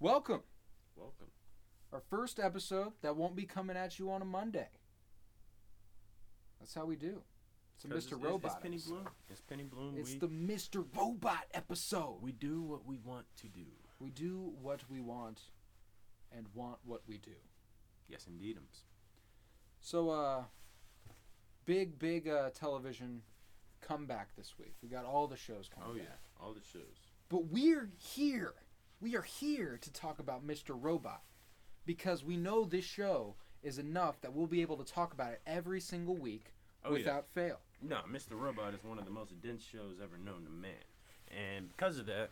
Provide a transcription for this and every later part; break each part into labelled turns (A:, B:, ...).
A: Welcome.
B: Welcome.
A: Our first episode that won't be coming at you on a Monday. That's how we do. It's a Mr.
B: it's-
A: Robot.
B: It's Penny
A: episode.
B: Bloom. It's Penny Bloom.
A: It's
B: we,
A: the Mr. Robot episode.
B: we do what we want to do.
A: We do what we want and want what we do.
B: Yes, indeedums.
A: So, uh, big, big uh, television comeback this week. We got all the shows coming
B: Oh yeah,
A: back.
B: all the shows.
A: But we're here. We are here to talk about Mr. Robot because we know this show is enough that we'll be able to talk about it every single week
B: Oh
A: without fail.
B: No, Mr. Robot is one of the most dense shows ever known to man, and because of that,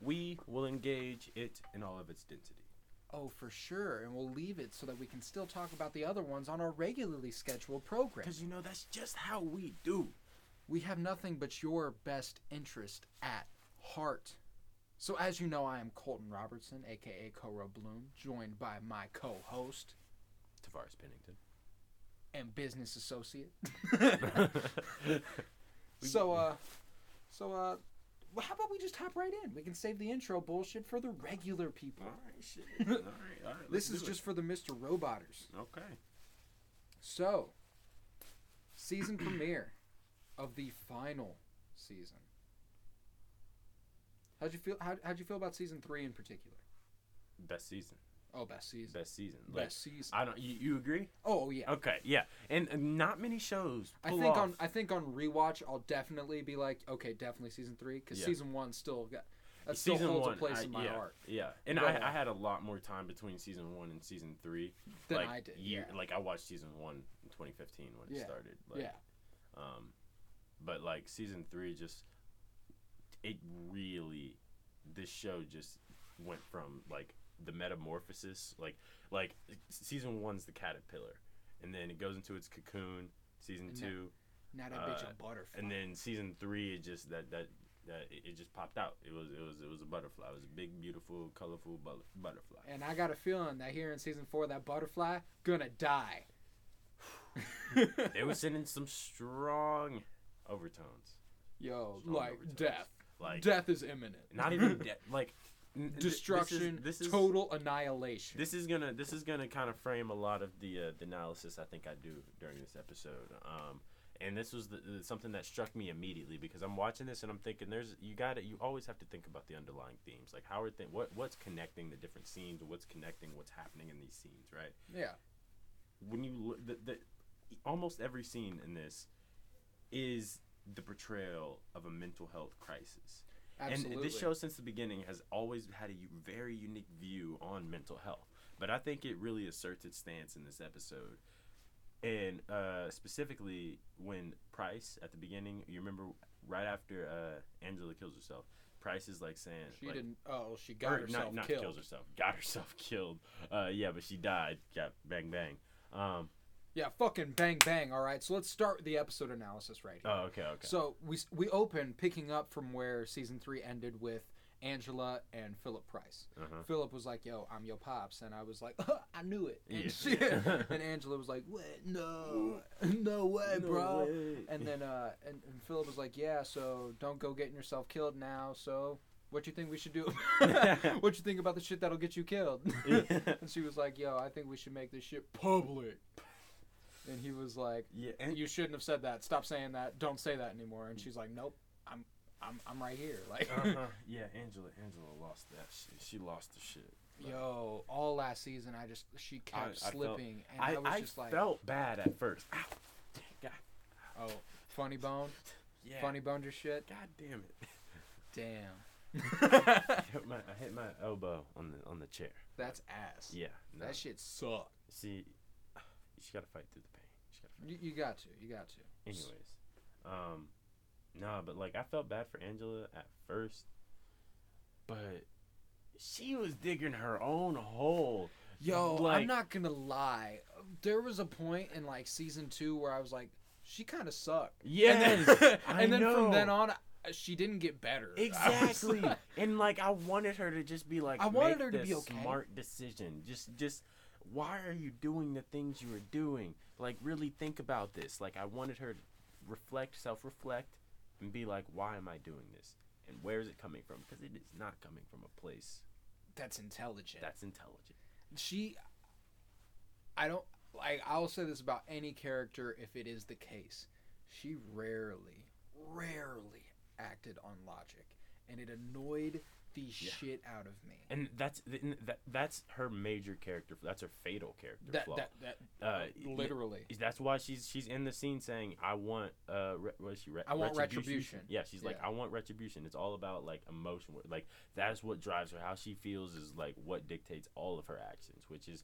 B: we will engage it in all of its density.
A: Oh, for sure. And we'll leave it so that we can still talk about the other ones on our regularly scheduled program.
B: Because you know that's just how we do.
A: We have nothing but your best interest at heart. So, as you know, I am Colton Robertson, aka Coro Bloom, joined by my co host
B: Tavares Pennington.
A: and business associate. So, uh, so, uh, well, how about we just hop right in? We can save the intro bullshit for the regular people.
B: All right, shit. all right, all right.
A: This is
B: do it.
A: just for the Mr. Roboters.
B: okay.
A: So, season premiere of the final season. How'd you feel? How, how'd you feel about season three in particular?
B: Best season.
A: Oh, best season.
B: Best season. Like,
A: Best season.
B: I don't. You, you agree?
A: Oh yeah.
B: Okay. Yeah. And, and not many shows.
A: I think
B: off-
A: on I think on rewatch I'll definitely be like, okay, definitely season three because
B: Yeah.
A: season one still got that still holds
B: one,
A: a place
B: I-
A: in my
B: yeah,
A: heart
B: Yeah, and I. I had a lot more time between season one and season three.
A: than
B: like,
A: I did.
B: Year,
A: yeah.
B: like I watched season one in 2015 when it
A: Yeah,
B: started. Like,
A: yeah.
B: Um, but like season three, just it really, this show just went from like the metamorphosis, like like season one's the caterpillar, and then it goes into its cocoon. Season
A: And
B: two,
A: Now that bitch
B: uh,
A: a butterfly.
B: and then season three, it just that that that it, it just popped out. It was it was it was a butterfly. It was a big, beautiful, colorful bu- butterfly.
A: And I got a feeling that here in season four, that butterfly gonna die.
B: they were sending some strong overtones,
A: Yo,
B: Strong
A: like
B: overtones.
A: death.
B: Like
A: death is imminent.
B: not even de- like n- th-
A: destruction,
B: This is, this is
A: total annihilation.
B: This is gonna this is gonna kind of frame a lot of the uh, the analysis I think I do during this episode. Um, and this was the, the- something that struck me immediately because I'm watching this and I'm thinking there's you got to you always have to think about the underlying themes like how are th- what what's connecting the different scenes what's connecting what's happening in these scenes right
A: yeah,
B: when you look the, the almost every scene in this is the portrayal of a mental health crisis
A: absolutely.
B: and this show since the beginning has always had a very unique view on mental health but i think it really asserts its stance in this episode and uh, specifically when price at the beginning you remember right after uh, angela kills herself price is like saying
A: she
B: like,
A: didn't. Oh, she got herself
B: not, not
A: killed.
B: kills herself got herself killed uh, yeah but she died got bang bang um,
A: Yeah, fucking bang bang. All right, so let's start the episode analysis right here.
B: oh okay okay
A: So we we open picking up from where season three ended with Angela and Philip Price.
B: uh-huh.
A: Philip was like, "Yo, I'm your pops," and I was like, "I knew it." And,
B: Yeah.
A: and Angela was like, "What? No, no way,
B: No
A: bro."
B: way.
A: And then uh, and, and Philip was like, "Yeah, so don't go getting yourself killed now. So what you think we should do? what you think about the shit that'll get you killed?" And she was like, "Yo, I think we should make this shit public." And he was like,
B: yeah and
A: you shouldn't have said that. Stop saying that. Don't say that anymore. And she's like, nope, I'm, I'm, I'm right here. Like,
B: uh-huh. yeah angela angela lost that shit she lost the shit
A: yo, all last season, I just she kept
B: I- I felt-
A: slipping, and I,
B: I,
A: was just like,
B: felt bad at first. Ow. God,
A: oh, funny bone,
B: yeah.
A: funny bone your shit.
B: God damn it.
A: Damn,
B: I hit my, I hit my elbow on the on the chair.
A: that's ass.
B: Yeah. No.
A: That shit sucked.
B: See, you just gotta fight through the pain. You.
A: You, got to, you got to.
B: Anyways, um, nah, but like I felt bad for Angela at first, but she was digging her own hole.
A: Yo,
B: Like-
A: I'm not gonna lie. There was a point in like season two where I was like, she kind of sucked.
B: Yes,
A: and then, and then from then on, she didn't get better.
B: Exactly.
A: like-
B: and like I wanted her to just be like
A: I wanted
B: make
A: her to be okay.
B: smart decision. Just just why are you doing the things you are doing? Like really think about this. Like I wanted her to reflect, self-reflect and be like why am I doing this? And where is it coming from? Because it is not coming from a place
A: That's intelligent.
B: That's intelligent.
A: she I don't like I'll say this about any character if it is the case. She rarely, rarely acted on logic. And it annoyed the
B: Yeah.
A: shit out of me.
B: And that's th- that, that's her major character. That's her fatal character
A: That
B: flaw.
A: that that
B: uh,
A: literally.
B: That's why she's she's in the scene saying, "I want uh, re- what is she? Re-
A: I want retribution.
B: Yeah, she's like,
A: Yeah.
B: "I want retribution." It's all about like emotion. Like that's what drives her. How she feels is like what dictates all of her actions, which is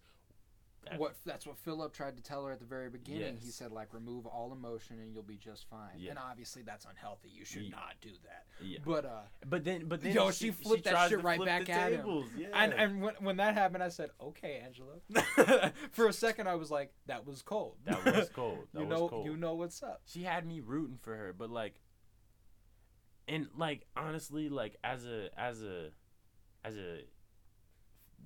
B: that-
A: What that's what Philip tried to tell her at the very beginning. He said like remove all emotion and you'll be just fine.
B: Yeah.
A: And obviously that's unhealthy. You should
B: Ye-
A: not do that.
B: Yeah.
A: But uh
B: But then, but then
A: Yo, she flipped that shit right back at him.
B: Yeah.
A: and and when, when that happened I said, "Okay, Angela." For a second I was like, that was cold.
B: that was cold. That
A: you know
B: cold.
A: you know what's up.
B: she had me rooting for her but like and like honestly like as a as a as a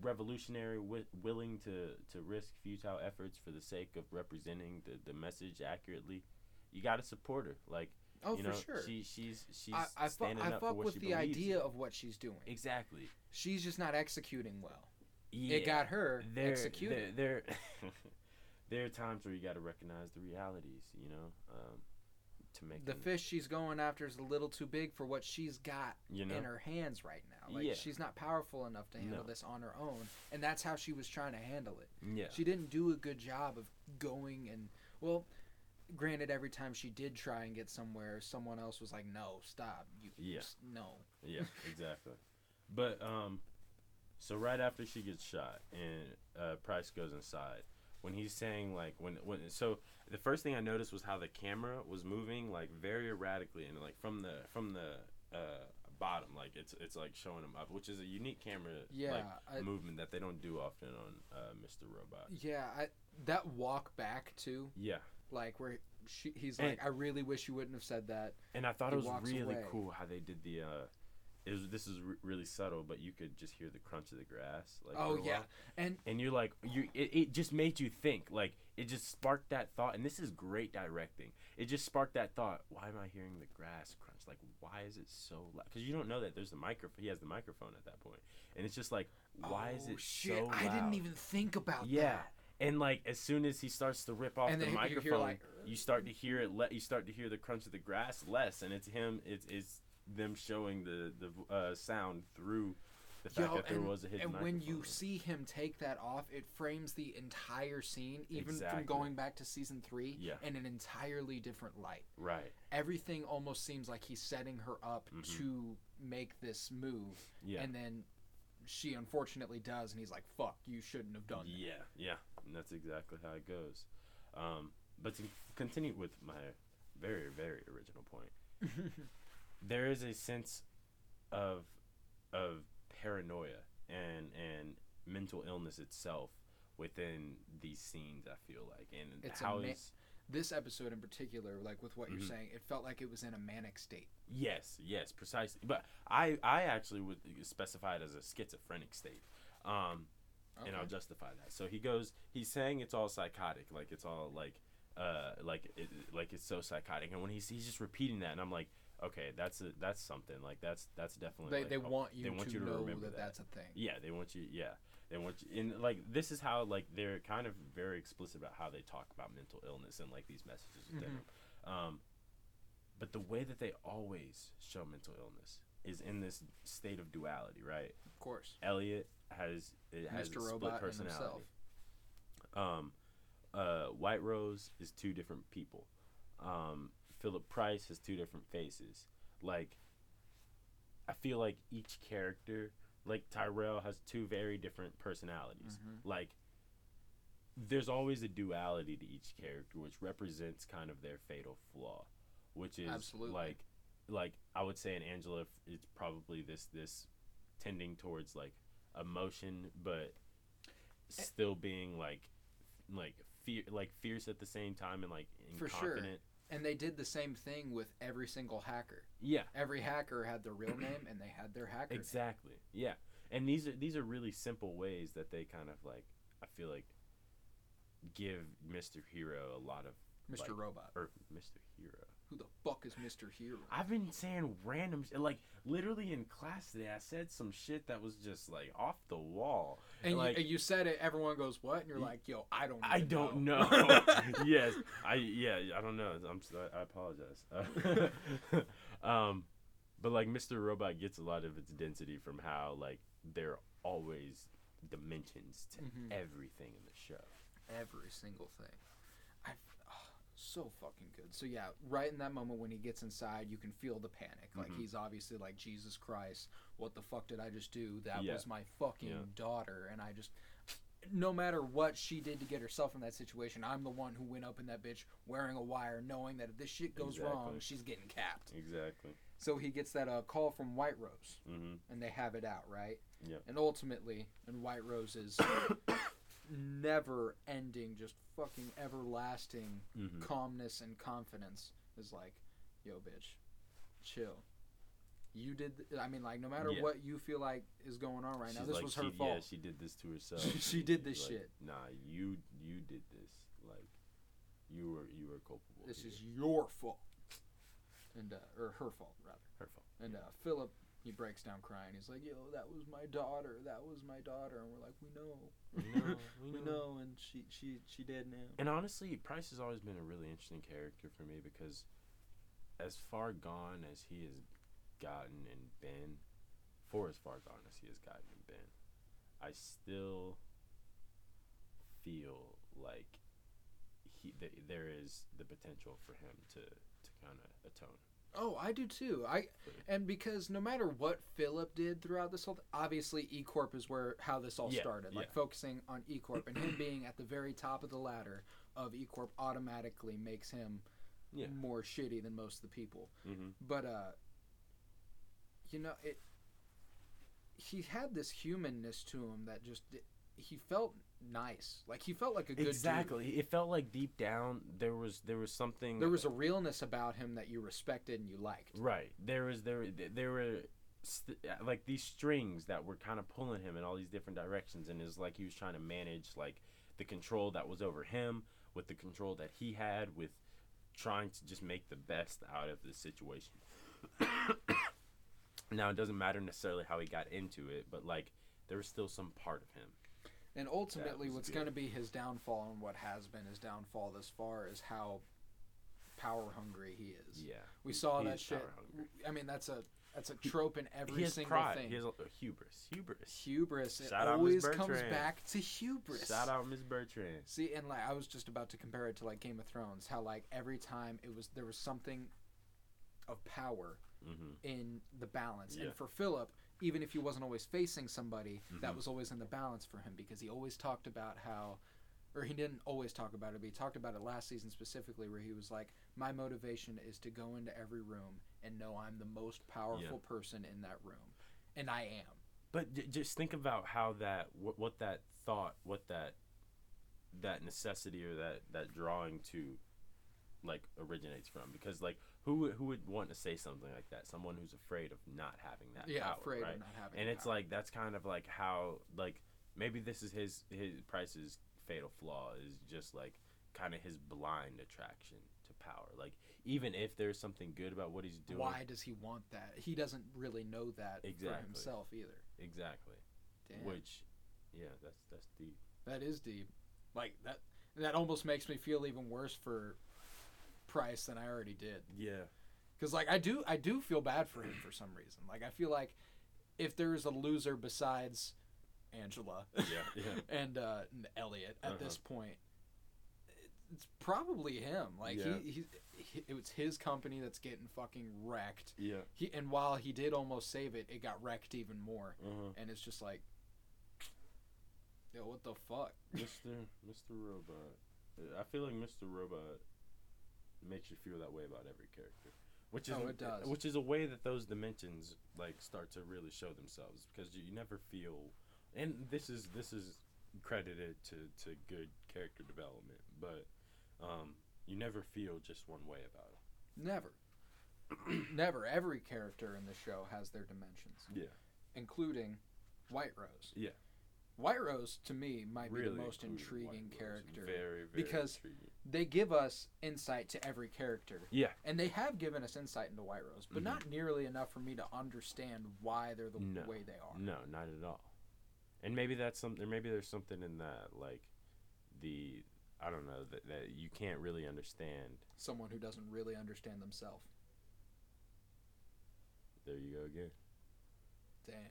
B: revolutionary wi- willing to to risk futile efforts for the sake of representing the the message accurately you got to support her like
A: Oh,
B: you
A: for sure.
B: she she's she's
A: I, I, fu-
B: standing
A: I
B: up for
A: fuck
B: what
A: with
B: she
A: the idea
B: in.
A: of what she's doing.
B: exactly
A: She's just not executing well.
B: yeah
A: It got her
B: there,
A: executed.
B: There, there, there are times where you got to recognize the realities, you know, um, to make
A: the fish she's going after is a little too big for what she's got
B: you know,
A: in her hands right now. Like
B: Yeah.
A: she's not powerful enough to handle
B: No.
A: this on her own, and that's how she was trying to handle it.
B: yeah,
A: She didn't do a good job of going and well, granted every time she did try and get somewhere, someone else was like, "No, stop. You
B: Yeah.
A: s- no."
B: yeah, exactly. But um, so right after she gets shot and uh, Price goes inside, when he's saying like when when so the first thing I noticed was how the camera was moving like very erratically and like from the from the uh bottom like it's it's like showing him up, which is a unique camera
A: Yeah,
B: like
A: I-
B: movement that they don't do often on uh, Mr. Robot.
A: Yeah, I that walk back too,
B: Yeah.
A: like where she, he's
B: And-
A: like, "I really wish you wouldn't have said that."
B: And I thought
A: He
B: it was really
A: away.
B: cool how they did the. Uh, it was this is re- really subtle, but you could just hear the crunch of the grass. Like
A: Oh yeah, and
B: and you're like you. It, it just made you think. Like it just sparked that thought, and this is great directing. It just sparked that thought. Why am I hearing the grass crunch? Like why is it so loud? Because you don't know that there's the microphone. He has the microphone at that point, and it's just like why is
A: Oh,
B: it
A: shit,
B: so loud?
A: I didn't even think about
B: Yeah.
A: that.
B: And like as soon as he starts to rip off
A: And
B: the
A: then you
B: microphone,
A: like,
B: you start to hear it. Let you start to hear the crunch of the grass less, and it's him. It's it's them showing the the uh, sound through the fact
A: Yo,
B: that there
A: and,
B: was a hidden
A: and when you see him take that off, it frames the entire scene, even
B: Exactly.
A: from going back to season three,
B: Yeah.
A: in an entirely different light.
B: right,
A: Everything almost seems like he's setting her up
B: Mhm.
A: to make this move,
B: yeah,
A: and then she unfortunately does, and he's like, "Fuck, you shouldn't have done that."
B: yeah, yeah, and that's exactly how it goes. Um, but to continue with my very very original point, there is a sense of of paranoia and and mental illness itself within these scenes. I feel like, and
A: It's
B: how is
A: this episode in particular, like with what
B: Mhm.
A: you're saying, it felt like it was in a manic state.
B: Yes, yes, precisely. But I, I actually would specify it as a schizophrenic state, um, and I'll justify that. So he goes, he's saying it's all psychotic, like it's all like, uh, like it, like it's so psychotic. And when he's he's just repeating that, and I'm like, okay, that's a, that's something. Like that's that's definitely.
A: They,
B: like,
A: they
B: oh,
A: want you
B: they want
A: to
B: you to
A: know
B: remember
A: that,
B: that.
A: that's a thing.
B: Yeah, they want you. Yeah, they want you. And like this is how like they're kind of very explicit about how they talk about mental illness and like these messages within
A: Mhm.
B: them. Um, but the way that they always show mental illness is in this state of duality, right?
A: Of course.
B: Elliot has it has
A: Mr.
B: a split
A: Robot
B: personality. Um, uh, White Rose is two different people. Um, Philip Price has two different faces. Like, I feel like each character, like Tyrell, has two very different personalities.
A: Mhm.
B: Like, there's always a duality to each character, which represents kind of their fatal flaw, which is
A: Absolutely.
B: like, like I would say in Angela, it's probably this this tending towards like emotion, but
A: Eh.
B: still being like like fear like fierce at the same time and like
A: For sure. And they did the same thing with every single hacker.
B: Yeah,
A: Every hacker had their real name and they had their hacker. name.
B: exactly. Yeah, and these are these are really simple ways that they kind of like I feel like give Mr. Hero a lot of
A: Mr.
B: like-
A: Robot.
B: or Mr. Hero.
A: Who the fuck is Mr. Hero?
B: I've been saying random, sh- like literally in class today. I said some shit that was just like off the wall.
A: And
B: like,
A: you, you said it, everyone goes, what? And you're like, yo, I don't
B: know.
A: I
B: don't
A: know.
B: know. yes, I yeah, I don't know. I'm s- I apologize. Uh, um, but like Mr. Robot gets a lot of its density from how like there are always dimensions to
A: Mhm.
B: everything in the show.
A: Every single thing. So fucking good. So yeah, right in that moment when he gets inside, you can feel the panic. Like
B: Mhm.
A: he's obviously like, Jesus Christ, what the fuck did I just do? That
B: Yeah.
A: was my fucking
B: Yeah.
A: daughter, and I just. No matter what she did to get herself in that situation, I'm the one who went up in that bitch wearing a wire, knowing that if this shit goes wrong, she's getting capped.
B: Exactly.
A: So he gets that uh, call from White Rose,
B: Mm-hmm.
A: and they have it out, right?
B: Yep.
A: And ultimately, and White Rose's never ending, just fucking everlasting
B: Mm-hmm.
A: calmness and confidence is like, yo, bitch, chill. You did. Th- I mean, like, no matter
B: Yeah.
A: what you feel like is going on right now,
B: She's
A: this
B: like,
A: was her
B: she,
A: fault.
B: Yeah, she did this to herself.
A: She did this
B: Like,
A: shit.
B: Nah, you you did this. Like you were you were culpable.
A: this
B: here.
A: is your fault, and uh, or her fault rather.
B: her fault.
A: And uh, Philip, he breaks down crying. He's like, "Yo, that was my daughter. That was my daughter." And we're like, "We know,
B: We know,
A: we know." And she, she, she dead now.
B: And honestly, Price has always been a really interesting character for me because, as far gone as he has gotten and been, for as far gone as he has gotten and been, I still feel like he th- there is the potential for him to to kind of atone.
A: Oh, I do too. I and because no matter what Philip did throughout this whole, obviously E Corp is where how this all
B: Yeah,
A: started. Like
B: yeah.
A: focusing on E Corp and him being at the very top of the ladder of E Corp automatically makes him
B: Yeah.
A: more shitty than most of the people.
B: Mm-hmm.
A: But uh, you know it. He had this humanness to him that just he felt nice. Like he felt like a good dude.
B: Exactly. It felt like deep down there was there was something
A: There was a realness about him that you respected and you liked.
B: Right. There was there there were st- like these strings that were kind of pulling him in all these different directions, and it's like he was trying to manage like the control that was over him with the control that he had with trying to just make the best out of the situation. now it doesn't matter necessarily how he got into it, but like there was still some part of him.
A: And ultimately, what's going to be his downfall and what has been his downfall this far is how power hungry he is.
B: Yeah.
A: We saw
B: He
A: that shit.
B: hungry.
A: I mean, that's a that's a trope in every
B: he has
A: single
B: pride.
A: thing.
B: He has a, hubris. Hubris.
A: hubris. It
B: Shout out
A: always comes back to hubris.
B: Shout out Miss Bertrand.
A: See, and like I was just about to compare it to like Game of Thrones, how like every time it was there was something of power
B: Mm-hmm.
A: in the balance.
B: Yeah.
A: And for Philip, even if he wasn't always facing somebody, that
B: Mhm.
A: was always in the balance for him because he always talked about how, or he didn't always talk about it, but he talked about it last season specifically, where he was like, "My motivation is to go into every room and know I'm the most powerful person in that room, and I am."
B: But just think about how that what, what that thought, what that that necessity or that that drawing to like originates from because like who would- who would want to say something like that? Someone who's afraid of not having that
A: yeah,
B: power,
A: afraid
B: right?
A: of not having.
B: and it's
A: power.
B: like that's kind of like how like maybe this is his his price's fatal flaw is just like kind of his blind attraction to power like even if there's something good about what he's doing
A: why does he want that? He doesn't really know that for himself either.
B: exactly
A: Damn.
B: which yeah that's that's deep
A: That is deep. Like that that almost makes me feel even worse for Price than I already did.
B: yeah
A: Cuz like I do I do feel bad for him for some reason. Like I feel like if there's a loser besides Angela
B: yeah yeah
A: and uh and Elliot at
B: Uh-huh.
A: this point it's probably him. Like
B: Yeah.
A: he, he he it was his company that's getting fucking wrecked.
B: yeah
A: He and while he did almost save it, it got wrecked even more.
B: uh-huh.
A: And it's just like Yo, what the fuck?
B: Mr. Mr. Robot. I feel like Mr. Robot makes you feel that way about every character, which is
A: Oh, it does.
B: which is a way that those dimensions like start to really show themselves because you, you never feel, and this is this is credited to to good character development, but um, you never feel just one way about it.
A: Never. Never. Every character in the show has their dimensions,
B: Yeah.
A: including White Rose.
B: Yeah.
A: White Rose to me might be the most intriguing character.
B: Very, very
A: because-
B: intriguing.
A: They give us insight to every character.
B: Yeah.
A: And they have given us insight into White Rose, but
B: Mhm.
A: not nearly enough for me to understand why they're the
B: No.
A: way they are.
B: No, not at all. And maybe that's something. Maybe there's something in that, like the I don't know that, that you can't really understand.
A: Someone who doesn't really understand themselves.
B: There you go again.
A: Damn.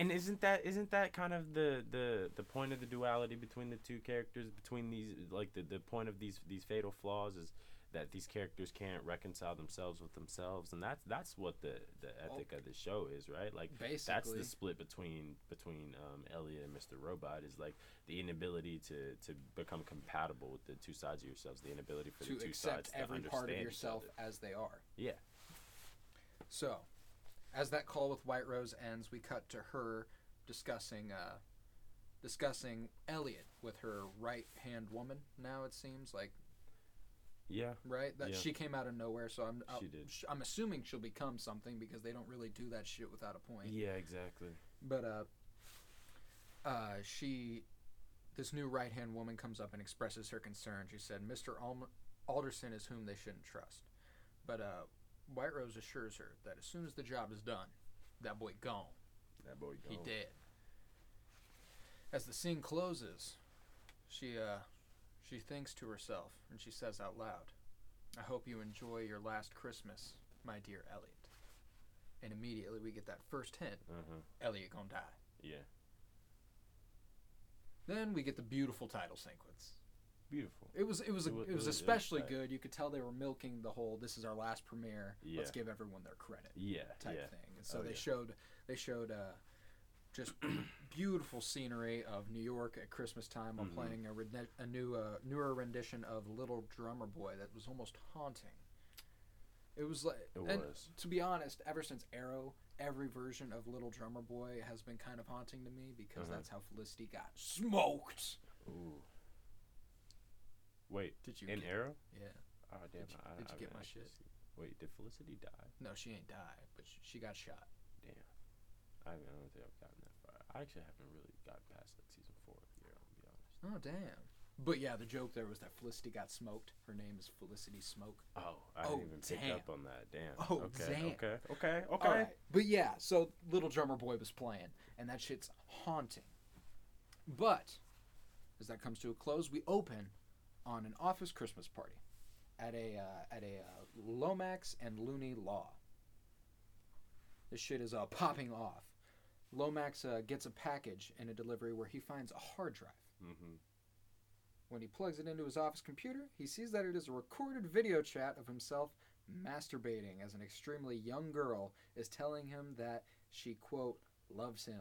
B: And isn't that isn't that kind of the the the point of the duality between the two characters between these like the the point of these these fatal flaws is that these characters can't reconcile themselves with themselves and that's that's what the the ethic of the show is right like that's the split between between um, Elliot and Mr. Robot is like the inability to to become compatible with the two sides of yourselves, the inability for
A: to
B: the two
A: accept
B: sides to
A: every part of yourself as they are.
B: Yeah.
A: So, as that call with White Rose ends, we cut to her discussing uh, discussing Elliot with her right hand woman. Now it seems like
B: Yeah,
A: right that
B: Yeah.
A: she came out of nowhere. So I'm
B: She did.
A: sh- I'm assuming she'll become something because they don't really do that shit without a point.
B: yeah, exactly.
A: But uh, uh, she, this new right hand woman comes up and expresses her concern. She said, "Mr. Alm- Alderson is whom they shouldn't trust." But uh, White Rose assures her that as soon as the job is done, that boy gone.
B: That boy gone.
A: He dead. As the scene closes, she uh, she thinks to herself and she says out loud, "I hope you enjoy your last Christmas, my dear Elliot." And immediately we get that first hint:
B: Uh huh.
A: Elliot gonna die.
B: Yeah.
A: Then we get the beautiful title sequence.
B: Beautiful.
A: It was it was
B: It
A: a, it was
B: was- it was
A: especially good. You could tell they were milking the whole "this is our last premiere.
B: yeah.
A: Let's give everyone their credit"
B: Yeah.
A: type
B: yeah.
A: thing. And so
B: Oh,
A: they
B: yeah.
A: showed they showed uh, just beautiful scenery of New York at Christmas time while
B: Mhm.
A: playing a, rene- a new uh, newer rendition of Little Drummer Boy that was almost haunting. It was like
B: It was.
A: to be honest, ever since Arrow, every version of Little Drummer Boy has been kind of haunting to me because
B: Uh-huh.
A: that's how Felicity got smoked.
B: Ooh. Wait.
A: Did you
B: In
A: get-
B: Arrow?
A: Yeah.
B: Oh damn!
A: you-
B: I,
A: did you
B: I
A: get my shit?
B: seen- Wait, did Felicity die?
A: No, she ain't died, but she, she got shot.
B: Damn. I, haven't- I don't think I've gotten that far. I actually haven't really gotten past like season four of the Arrow, to be honest.
A: Oh damn. But yeah, the joke there was that Felicity got smoked. Her name is Felicity Smoak.
B: Oh, I
A: Oh,
B: didn't even pick up on that. Damn.
A: Oh,
B: okay.
A: damn.
B: Okay. Okay. Okay.
A: Right. But yeah, so Little Drummer Boy was playing, and that shit's haunting. But as that comes to a close, we open on an office Christmas party at a uh, at a uh, Lomax and Looney Law. This shit is uh, popping off. Lomax uh, gets a package in a delivery where he finds a hard drive.
B: Mm-hmm.
A: When he plugs it into his office computer, he sees that it is a recorded video chat of himself masturbating as an extremely young girl is telling him that she quote loves him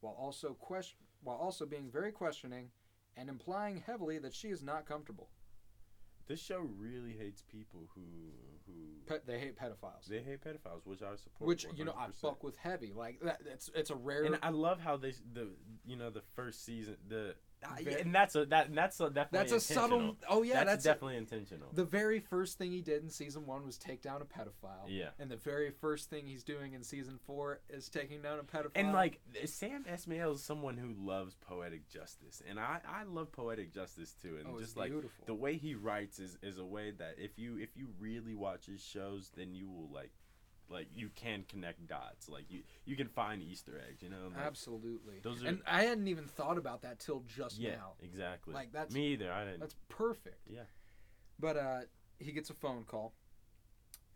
A: while also question while also being very questioning and implying heavily that she is not comfortable.
B: This show really hates people who who
A: Pet, they hate pedophiles.
B: they hate pedophiles, which I support.
A: Which you know I
B: 100%.
A: fuck with heavy. Like that it's it's a rare
B: And I love how they the you know the first season the uh, and that's a that and that's a definitely
A: that's a subtle Oh yeah,
B: that's,
A: that's, a-
B: definitely intentional.
A: the very first thing he did in season 1 was take down a pedophile.
B: yeah.
A: And the very first thing he's doing in season 4 is taking down a pedophile.
B: And like Sam Esmail is someone who loves poetic justice, and I I love poetic justice too, and
A: oh,
B: just like
A: beautiful.
B: the way he writes is is a way that if you if you really watch his shows, then you will like like you can connect dots, like you you can find Easter eggs, you know. Like,
A: Absolutely.
B: those are-
A: and I hadn't even thought about that till just
B: yeah,
A: now.
B: exactly.
A: Like, that's-
B: me either. I didn't.
A: That's perfect.
B: Yeah.
A: But uh, he gets a phone call,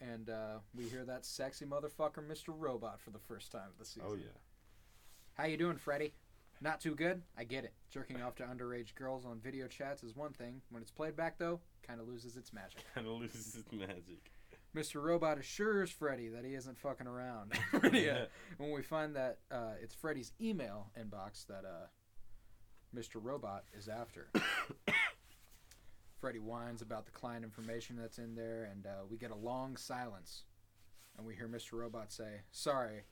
A: and uh, we hear that sexy motherfucker, Mr. Robot, for the first time of the season.
B: Oh yeah.
A: How you doing, Freddy? Not too good. I get it. Jerking off to underage girls on video chats is one thing. When it's played back, though, kind of loses its magic.
B: Kind of loses its magic.
A: Mr. Robot assures Freddy that he isn't fucking around. yeah. When we find that uh, it's Freddy's email inbox that uh, Mr. Robot is after. Freddy whines about the client information that's in there, and uh, we get a long silence. And we hear Mr. Robot say, Sorry,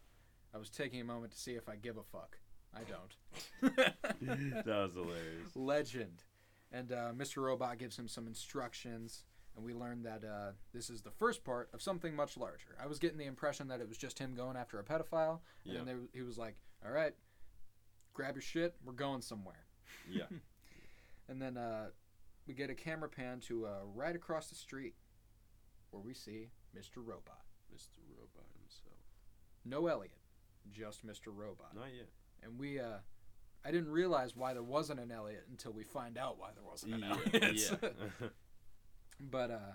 A: I was taking a moment to see if I give a fuck. I don't.
B: that was hilarious.
A: Legend. And uh, Mr. Robot gives him some instructions, and we learned that uh, this is the first part of something much larger. I was getting the impression that it was just him going after a pedophile, and
B: Yeah.
A: then there, he was like, "All right, grab your shit. We're going somewhere.
B: Yeah.
A: And then uh, we get a camera pan to uh, right across the street, where we see Mr. Robot.
B: Mr. Robot himself.
A: No Elliot, just Mr. Robot.
B: Not yet.
A: And we, uh, I didn't realize why there wasn't an Elliot until we find out why there wasn't an
B: Yeah.
A: Elliot.
B: yeah.
A: But uh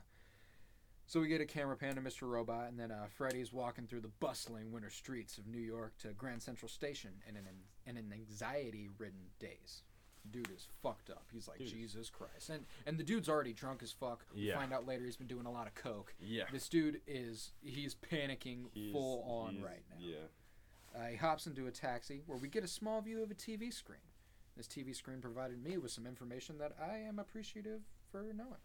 A: so we get a camera pan to Mr. Robot, and then uh, Freddy's walking through the bustling winter streets of New York to Grand Central Station in an in an anxiety-ridden daze. Dude is fucked up. He's like
B: Dude.
A: Jesus Christ, and and the dude's already drunk as fuck. We
B: Yeah.
A: find out later he's been doing a lot of coke.
B: yeah.
A: This dude is he's panicking
B: He's-
A: full on right now.
B: Yeah.
A: Uh, he hops into a taxi where we get a small view of a TV screen. This TV screen provided me with some information that I am appreciative for knowing.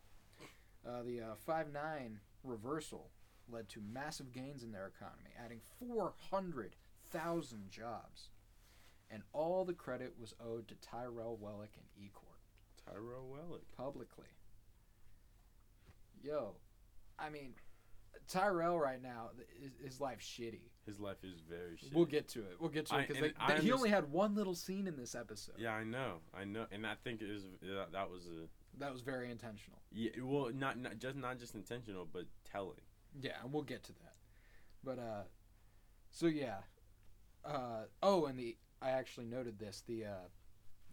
A: Uh, the uh, 5 9 reversal led to massive gains in their economy, adding 400,000 jobs. And all the credit was owed to Tyrell Wellick and E Corp
B: Tyrell Wellick.
A: publicly. Yo, I mean, Tyrell right now, th- his, his life's shitty.
B: His life is very shitty.
A: We'll get to it. We'll get to
B: I-
A: it because
B: I
A: he
B: underst-
A: only had one little scene in this episode.
B: Yeah, I know. I know. And I think it is that, that was a
A: That was very intentional.
B: yeah, well, not not just not just intentional, but telling.
A: Yeah, and we'll get to that. But uh, so yeah, uh oh, and the I actually noted this the uh,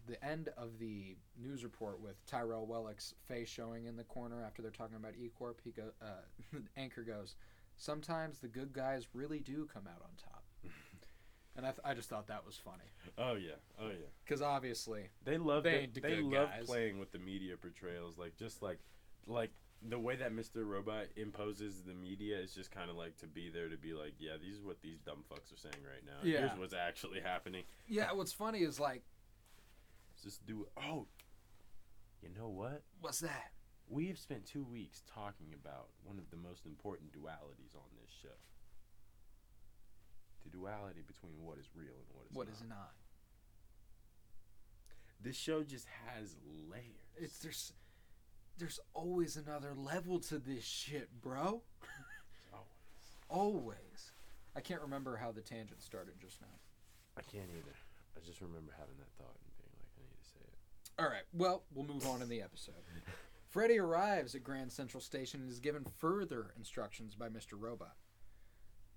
A: the end of the news report with Tyrell Wellick's face showing in the corner after they're talking about E Corp. He go uh, anchor goes. Sometimes the good guys really do come out on top. And I, th- I just thought that was funny
B: Oh yeah. Oh yeah.
A: because obviously
B: They love
A: They the
B: they love
A: guys.
B: playing with the media portrayals like just like like the way that Mr. Robot imposes the media is just kind of like to be there to be like yeah these is what these dumb fucks are saying right now
A: Yeah.
B: here's what's actually happening
A: yeah. What's funny is like
B: just do oh you know what
A: what's that?
B: we have spent two weeks talking about one of the most important dualities on this show the duality between what is real and what is
A: What
B: not.
A: is not?
B: this show just has layers
A: It's there's there's always another level to this shit, bro.
B: always
A: Always. I can't remember how the tangent started just now.
B: I can't either. I just remember having that thought and being like, I need to say it.
A: All right. Well, we'll move on in the episode. Freddy arrives at Grand Central Station and is given further instructions by Mr. Robot.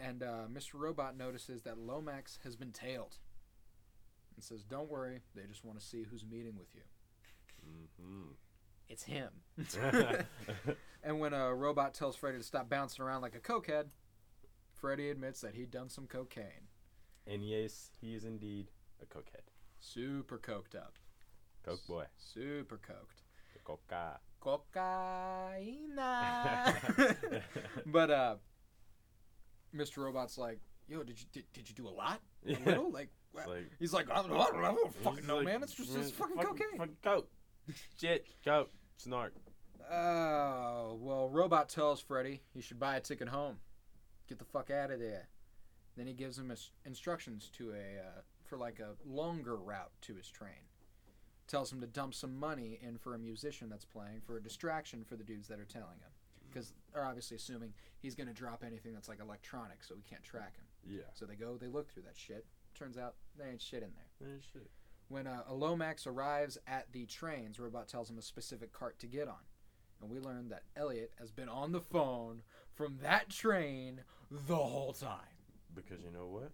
A: And uh, Mr. Robot notices that Lomax has been tailed and says, Don't worry, they just want to see who's meeting with you.
B: Mm-hmm.
A: It's him. and when a robot tells Freddy to stop bouncing around like a cokehead, Freddy admits that he'd done some cocaine.
B: and yes, he is indeed a cokehead.
A: Super coked up.
B: Coke boy.
A: Super coked.
B: The coca.
A: Cocaina. but uh, Mr. Robot's like, "Yo, did you did, did you do a lot? A
B: Yeah.
A: little? Like,
B: like,
A: he's like, I don't, know, I don't, I don't fucking know,
B: like,
A: man. It's just it's
B: "Mm,
A: fucking,
B: fucking-
A: cocaine."
B: Fucking coke. Shit. Coke. Snark.
A: Oh, well, Robot tells Freddy he should buy a ticket home. Get the fuck out of there. Then he gives him instructions to a uh, for like a longer route to his train. Tells him to dump some money in for a musician that's playing for a distraction for the dudes that are telling him. Because they're obviously assuming he's going to drop anything that's like electronic so we can't track him.
B: Yeah.
A: So they go, they look through that shit. Turns out there ain't shit in there.
B: Man, shit.
A: When uh, a Lomax arrives at the trains, Robot tells him a specific cart to get on. And we learn that Elliot has been on the phone from that train the whole time.
B: Because you know what?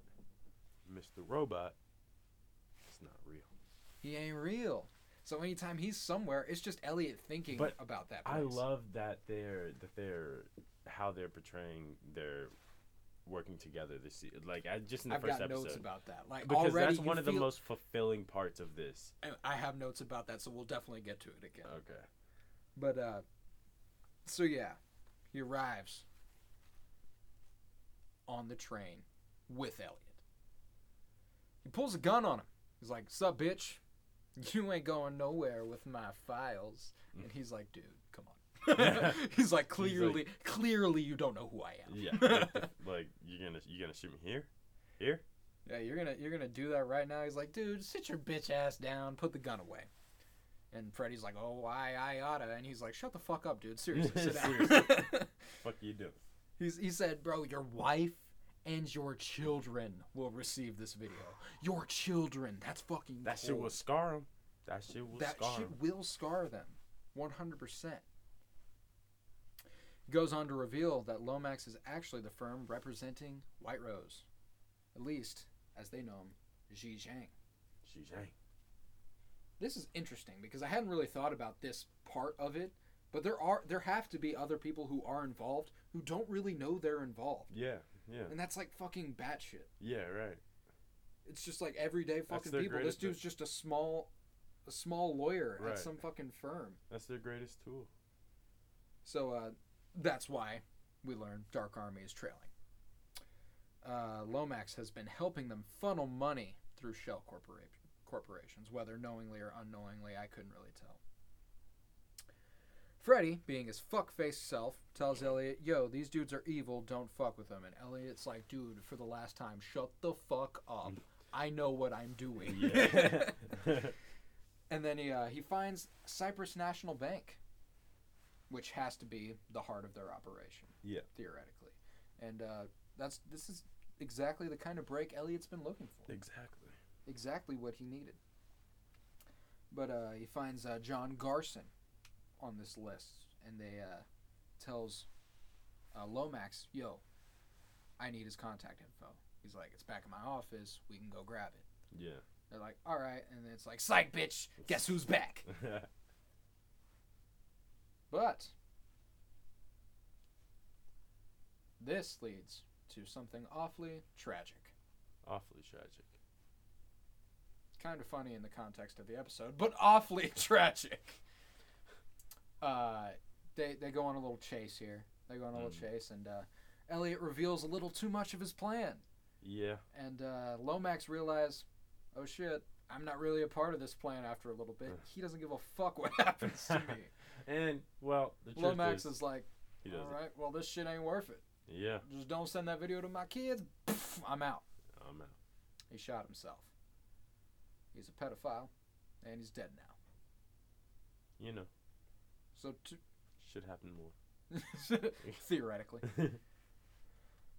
B: Mr. Robot is not real.
A: He ain't real. So anytime he's somewhere, it's just Elliot thinking
B: But
A: about that place.
B: I love that they're that they're how they're portraying their working together this se- like I just in the
A: I've
B: first
A: got
B: episode
A: notes about that. Like
B: because
A: already
B: that's one of the most fulfilling parts of this.
A: I have notes about that, so we'll definitely get to it again.
B: Okay.
A: But uh so yeah, he arrives on the train with Elliot. He pulls a gun on him. He's like, "Sup, bitch? You ain't going nowhere with my files." And mm. he's like, "Dude, come on." he's like, "Clearly, clearly you don't know who I am."
B: Yeah. like, like you're gonna you're gonna shoot me here, here.
A: Yeah, you're gonna you're gonna do that right now. He's like, dude, sit your bitch ass down, put the gun away. And Freddy's like, oh, I I oughta, and he's like, shut the fuck up, dude. Seriously, sit down.
B: Fuck you doing?
A: he's he said, bro, your wife and your children will receive this video. Your children. That's fucking.
B: That shit will scar them. That shit will
A: that
B: scar
A: shit
B: 'em.
A: will scar them 100% goes on to reveal that lomax is actually the firm representing white rose at least as they know him Zhi Zhang.
B: Zhi Zhang.
A: this is interesting because i hadn't really thought about this part of it but there are there have to be other people who are involved who don't really know they're involved
B: Yeah, yeah,
A: and that's like fucking batshit
B: yeah. Right.
A: it's just like everyday fucking people this dude's just a small a small lawyer
B: Right.
A: at some fucking firm
B: That's their greatest tool.
A: So uh, that's why we learn Dark Army is trailing. Uh, Lomax has been helping them funnel money through shell corpora- corporations, whether knowingly or unknowingly, I couldn't really tell. Freddy, being his fuck-faced self, tells Elliot, "Yo, these dudes are evil. Don't fuck with them." And Elliot's like, "Dude, for the last time, shut the fuck up. I know what I'm doing."
B: Yeah.
A: And then he uh, he finds Cyprus National Bank, which has to be the heart of their operation.
B: Yeah.
A: Theoretically, and uh, that's this is exactly the kind of break Elliot's been looking for.
B: exactly.
A: Exactly what he needed. But uh, he finds uh, John Garson on this list, and they uh, tells uh, Lomax, "Yo, I need his contact info." He's like, "It's back in my office. We can go grab it."
B: Yeah.
A: They're like, "All right," and then it's like, "Psych, bitch! Guess who's back?" But this leads to something awfully tragic.
B: Awfully tragic.
A: Kind of funny in the context of the episode, but awfully tragic. Uh, they they go on a little chase here. They go on a little
B: Mm.
A: chase, and uh, Elliot reveals a little too much of his plan.
B: Yeah.
A: And uh, Lomax realizes, oh shit, I'm not really a part of this plan. After a little bit, he doesn't give a fuck what happens to me.
B: And well,
A: Lomax
B: is,
A: is like, all right, well this shit ain't worth it.
B: Yeah.
A: Just don't send that video to my kids. Pff, I'm out.
B: I'm out.
A: He shot himself. He's a pedophile, and he's dead now.
B: You know,
A: So, to,
B: should happen more.
A: theoretically.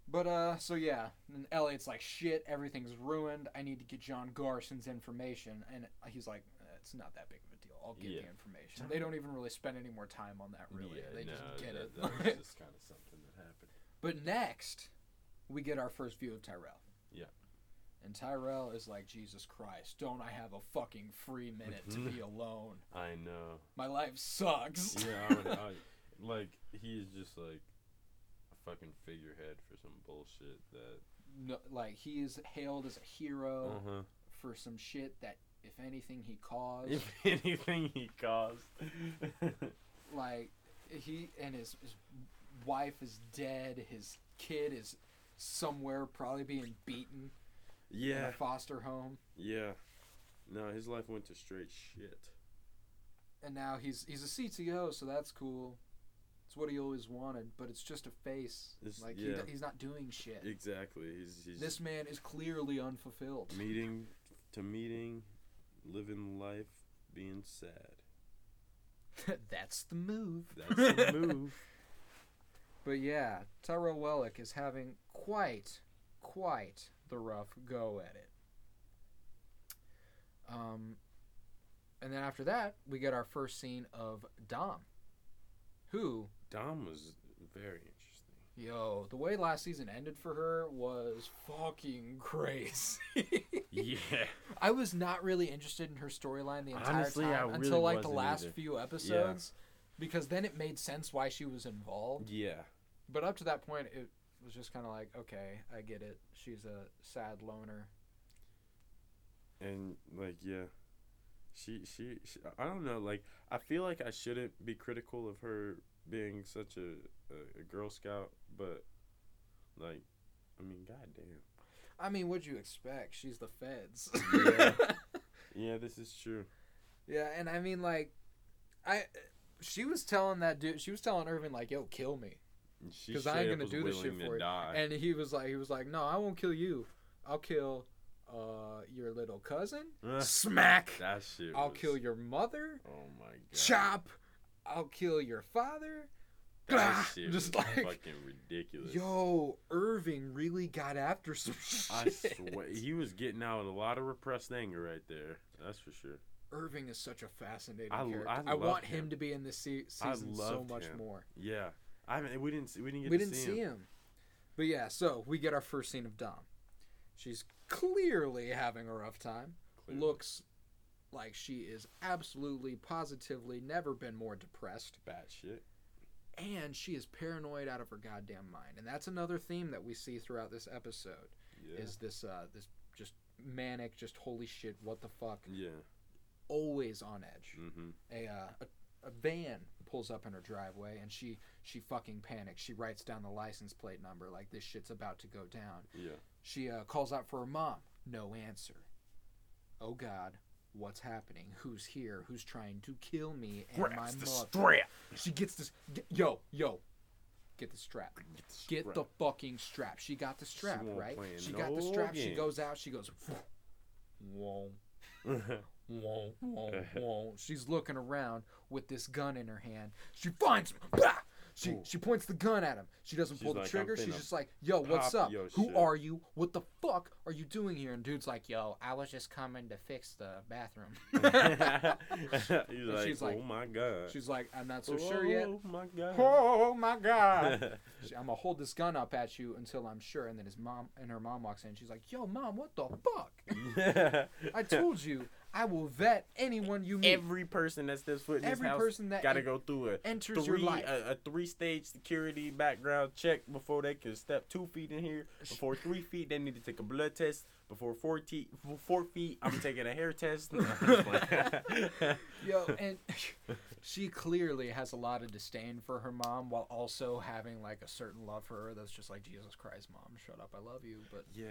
A: But uh, so yeah, and Elliot's like, shit, everything's ruined. I need to get John Garson's information, and he's like, "Eh, it's not that big of a deal. I'll get
B: Yeah.
A: the information. They don't even really spend any more time on that, really.
B: Yeah,
A: they
B: no,
A: just get
B: that,
A: it.
B: That was just kind of something that happened.
A: But next, we get our first view of Tyrell.
B: Yeah.
A: And Tyrell is like, Jesus Christ, don't I have a fucking free minute to be alone?
B: I know.
A: My life sucks.
B: Yeah, I would, I, like he's just like a fucking figurehead for some bullshit that.
A: No, like, he is hailed as a hero
B: Uh huh.
A: for some shit that, if anything, he caused.
B: If anything, he caused.
A: like, he and his, his wife is dead. His kid is somewhere, probably being beaten
B: yeah.
A: foster home.
B: Yeah. No, his life went to straight shit.
A: and now he's he's a CTO, so that's cool. It's what he always wanted, but it's just a face.
B: It's-
A: like
B: yeah.
A: he, he's not doing shit.
B: Exactly. He's he's
A: This man is clearly unfulfilled.
B: meeting to meeting, living life, being sad.
A: that's the move.
B: That's the move.
A: But yeah, Tyrell Wellick is having quite, quite the rough go at it. Um, and then after that, we get our first scene of Dom, who
B: Dom was very interesting.
A: Yo, the way last season ended for her was fucking crazy.
B: Yeah.
A: I was not really interested in her storyline the entire
B: Honestly,
A: time
B: really
A: until like the last
B: either.
A: few episodes because then it made sense why she was involved.
B: Yeah.
A: But up to that point it was just kind of like, okay, I get it. She's a sad loner.
B: And like yeah. She, she she I don't know like I feel like I shouldn't be critical of her being such a a, a girl scout but like I mean goddamn.
A: I mean, what'd you expect? She's the feds.
B: Yeah. Yeah, this is true.
A: yeah, and I mean like I she was telling that dude, she was telling Irving like, "Yo, kill me."
B: She
A: 'Cause I ain't gonna do this shit for you.
B: die.
A: And he was like, he was like, no, I won't kill you. I'll kill uh, your little cousin. Smack.
B: that shit
A: I'll
B: was-
A: kill your mother.
B: Oh my god.
A: Chop. I'll kill your father.
B: That shit
A: just
B: was
A: like,
B: fucking ridiculous.
A: Yo, Irving really got after some shit.
B: I swear he was getting out a lot of repressed anger right there. That's for sure.
A: Irving is such a fascinating
B: I-
A: character.
B: I
A: I, want him.
B: him.
A: to be in this se- season so much
B: him.
A: more.
B: Yeah, I haven't. We didn't. See, we didn't get
A: we
B: to
A: didn't
B: see,
A: see
B: him.
A: him. But yeah, so we get our first scene of Dom. She's clearly having a rough time.
B: Clearly.
A: Looks like she is absolutely, positively never been more depressed.
B: bad shit.
A: And she is paranoid out of her goddamn mind. And that's another theme that we see throughout this episode.
B: Yeah.
A: Is this uh this just manic, just holy shit, what the fuck?
B: yeah.
A: Always on edge.
B: Mm-hmm.
A: a, uh, a a van pulls up in her driveway and she she fucking panics. She writes down the license plate number like this shit's about to go down.
B: Yeah.
A: She uh, calls out for her mom. No answer. Oh God, what's happening? Who's here? Who's trying to kill me and my mother?
B: strap.
A: She gets this. Get, yo, yo, get the strap. Get the fucking strap. She got the strap,
B: won't
A: right? She
B: no
A: got the strap. She goes out. She goes. Whoa. Whoa, whoa, whoa. She's looking around with this gun in her hand. She finds him. Bah! She
B: Ooh.
A: she points the gun at him. She doesn't
B: She's
A: pull the
B: like,
A: trigger. She's just like, "Yo, what's up? Who
B: shit."
A: are you? What the fuck are you doing here?" And dude's like, "Yo, I was just coming to fix the bathroom."
B: Like,
A: she's like-
B: oh my god.
A: She's like, "I'm not so sure yet."
B: Oh my god.
A: Oh my god! She- I'm gonna hold this gun up at you until I'm sure. And then his mom and her mom walks in. She's like, "Yo, mom, what the fuck? I told you I will vet anyone you meet.
B: Every person that steps foot in
A: Every
B: this house
A: person that
B: got to
A: en-
B: go through a
A: enters your
B: three
A: life.
B: a, a three stage security background check before they can step two feet in here. Before three feet, they need to take a blood test. Before four, te- before four feet, I'm taking a hair test.
A: Yo, and she clearly has a lot of disdain for her mom while also having like a certain love for her that's just like Jesus Christ, mom, shut up, I love you. But
B: yeah,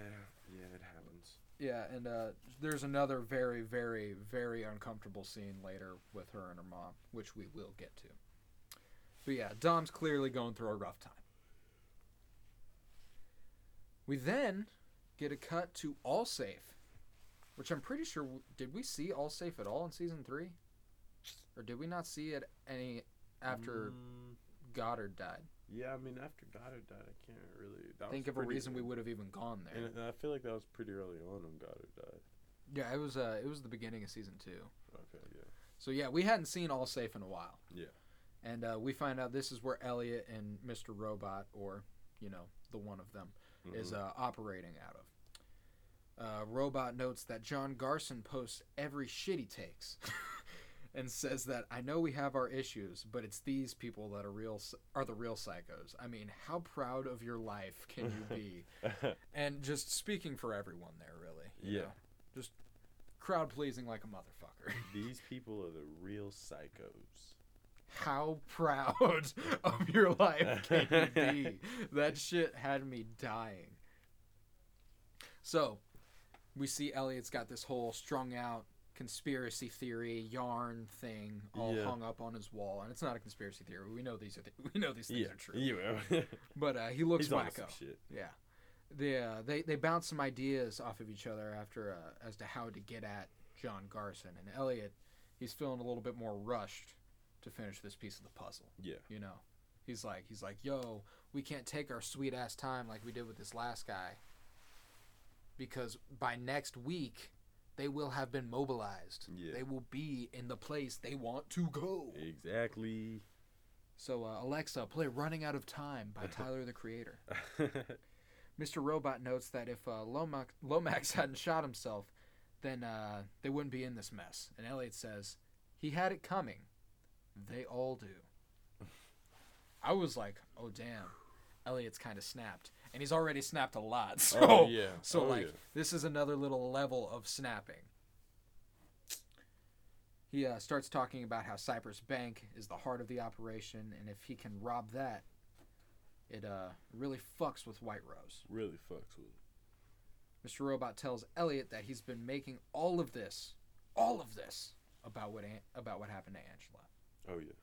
B: yeah, it happens.
A: Yeah, and uh, there's another very, very, very uncomfortable scene later with her and her mom, which we will get to. But yeah, Dom's clearly going through a rough time. We then get a cut to Allsafe, which I'm pretty sure did we see Allsafe at all in season three, or did we not see it any after
B: Mm,
A: Goddard died?
B: Yeah, I mean, after Goddard died, I can't really
A: Think of a reason we would have even gone there.
B: And I feel like that was pretty early on when Goddard died.
A: Yeah, it was. Uh, it was the beginning of season two.
B: Okay, yeah,
A: So yeah, we hadn't seen Allsafe in a while.
B: yeah.
A: And uh, we find out this is where Elliot and Mr. Robot, or you know, the one of them, is
B: Mhm.
A: uh, operating out of. Uh, Robot notes that John Garson posts every shit he takes, and says that I know we have our issues, but it's these people that are real are the real psychos. I mean, how proud of your life can you be? and just speaking for everyone there, really.
B: Yeah.
A: know, just crowd pleasing like a motherfucker.
B: These people are the real psychos.
A: how proud of your life can you be? That shit had me dying. So, we see Elliot's got this whole strung out conspiracy theory yarn thing all
B: Yeah.
A: hung up on his wall, and it's not a conspiracy theory. We know these are th- we know these things
B: Yeah,
A: are true.
B: yeah.
A: But uh, he looks
B: He's
A: wacko.
B: shit.
A: Yeah. They, uh, they they bounce some ideas off of each other after uh, as to how to get at John Garson and Elliot. He's feeling a little bit more rushed to finish this piece of the puzzle.
B: Yeah.
A: You know, he's like he's like, yo, we can't take our sweet ass time like we did with this last guy. Because by next week, they will have been mobilized.
B: Yeah.
A: They will be in the place they want to go.
B: Exactly.
A: So uh, Alexa, play "Running Out of Time" by Tyler the Creator. Mr. Robot notes that if uh, Lomax, Lomax hadn't shot himself, then uh, they wouldn't be in this mess. And Elliot says, he had it coming. They all do. I was like, oh damn. Elliot's kind of snapped. And he's already snapped a lot. So,
B: Oh, yeah.
A: so
B: Oh,
A: like,
B: yeah.
A: this is another little level of snapping. He uh, starts talking about how Cyprus Bank is the heart of the operation, and if he can rob that, it uh, really fucks with White Rose.
B: really fucks with.
A: Mr. Robot tells Elliot that he's been making all of this, all of this about what about what happened to Angela.
B: Oh yeah.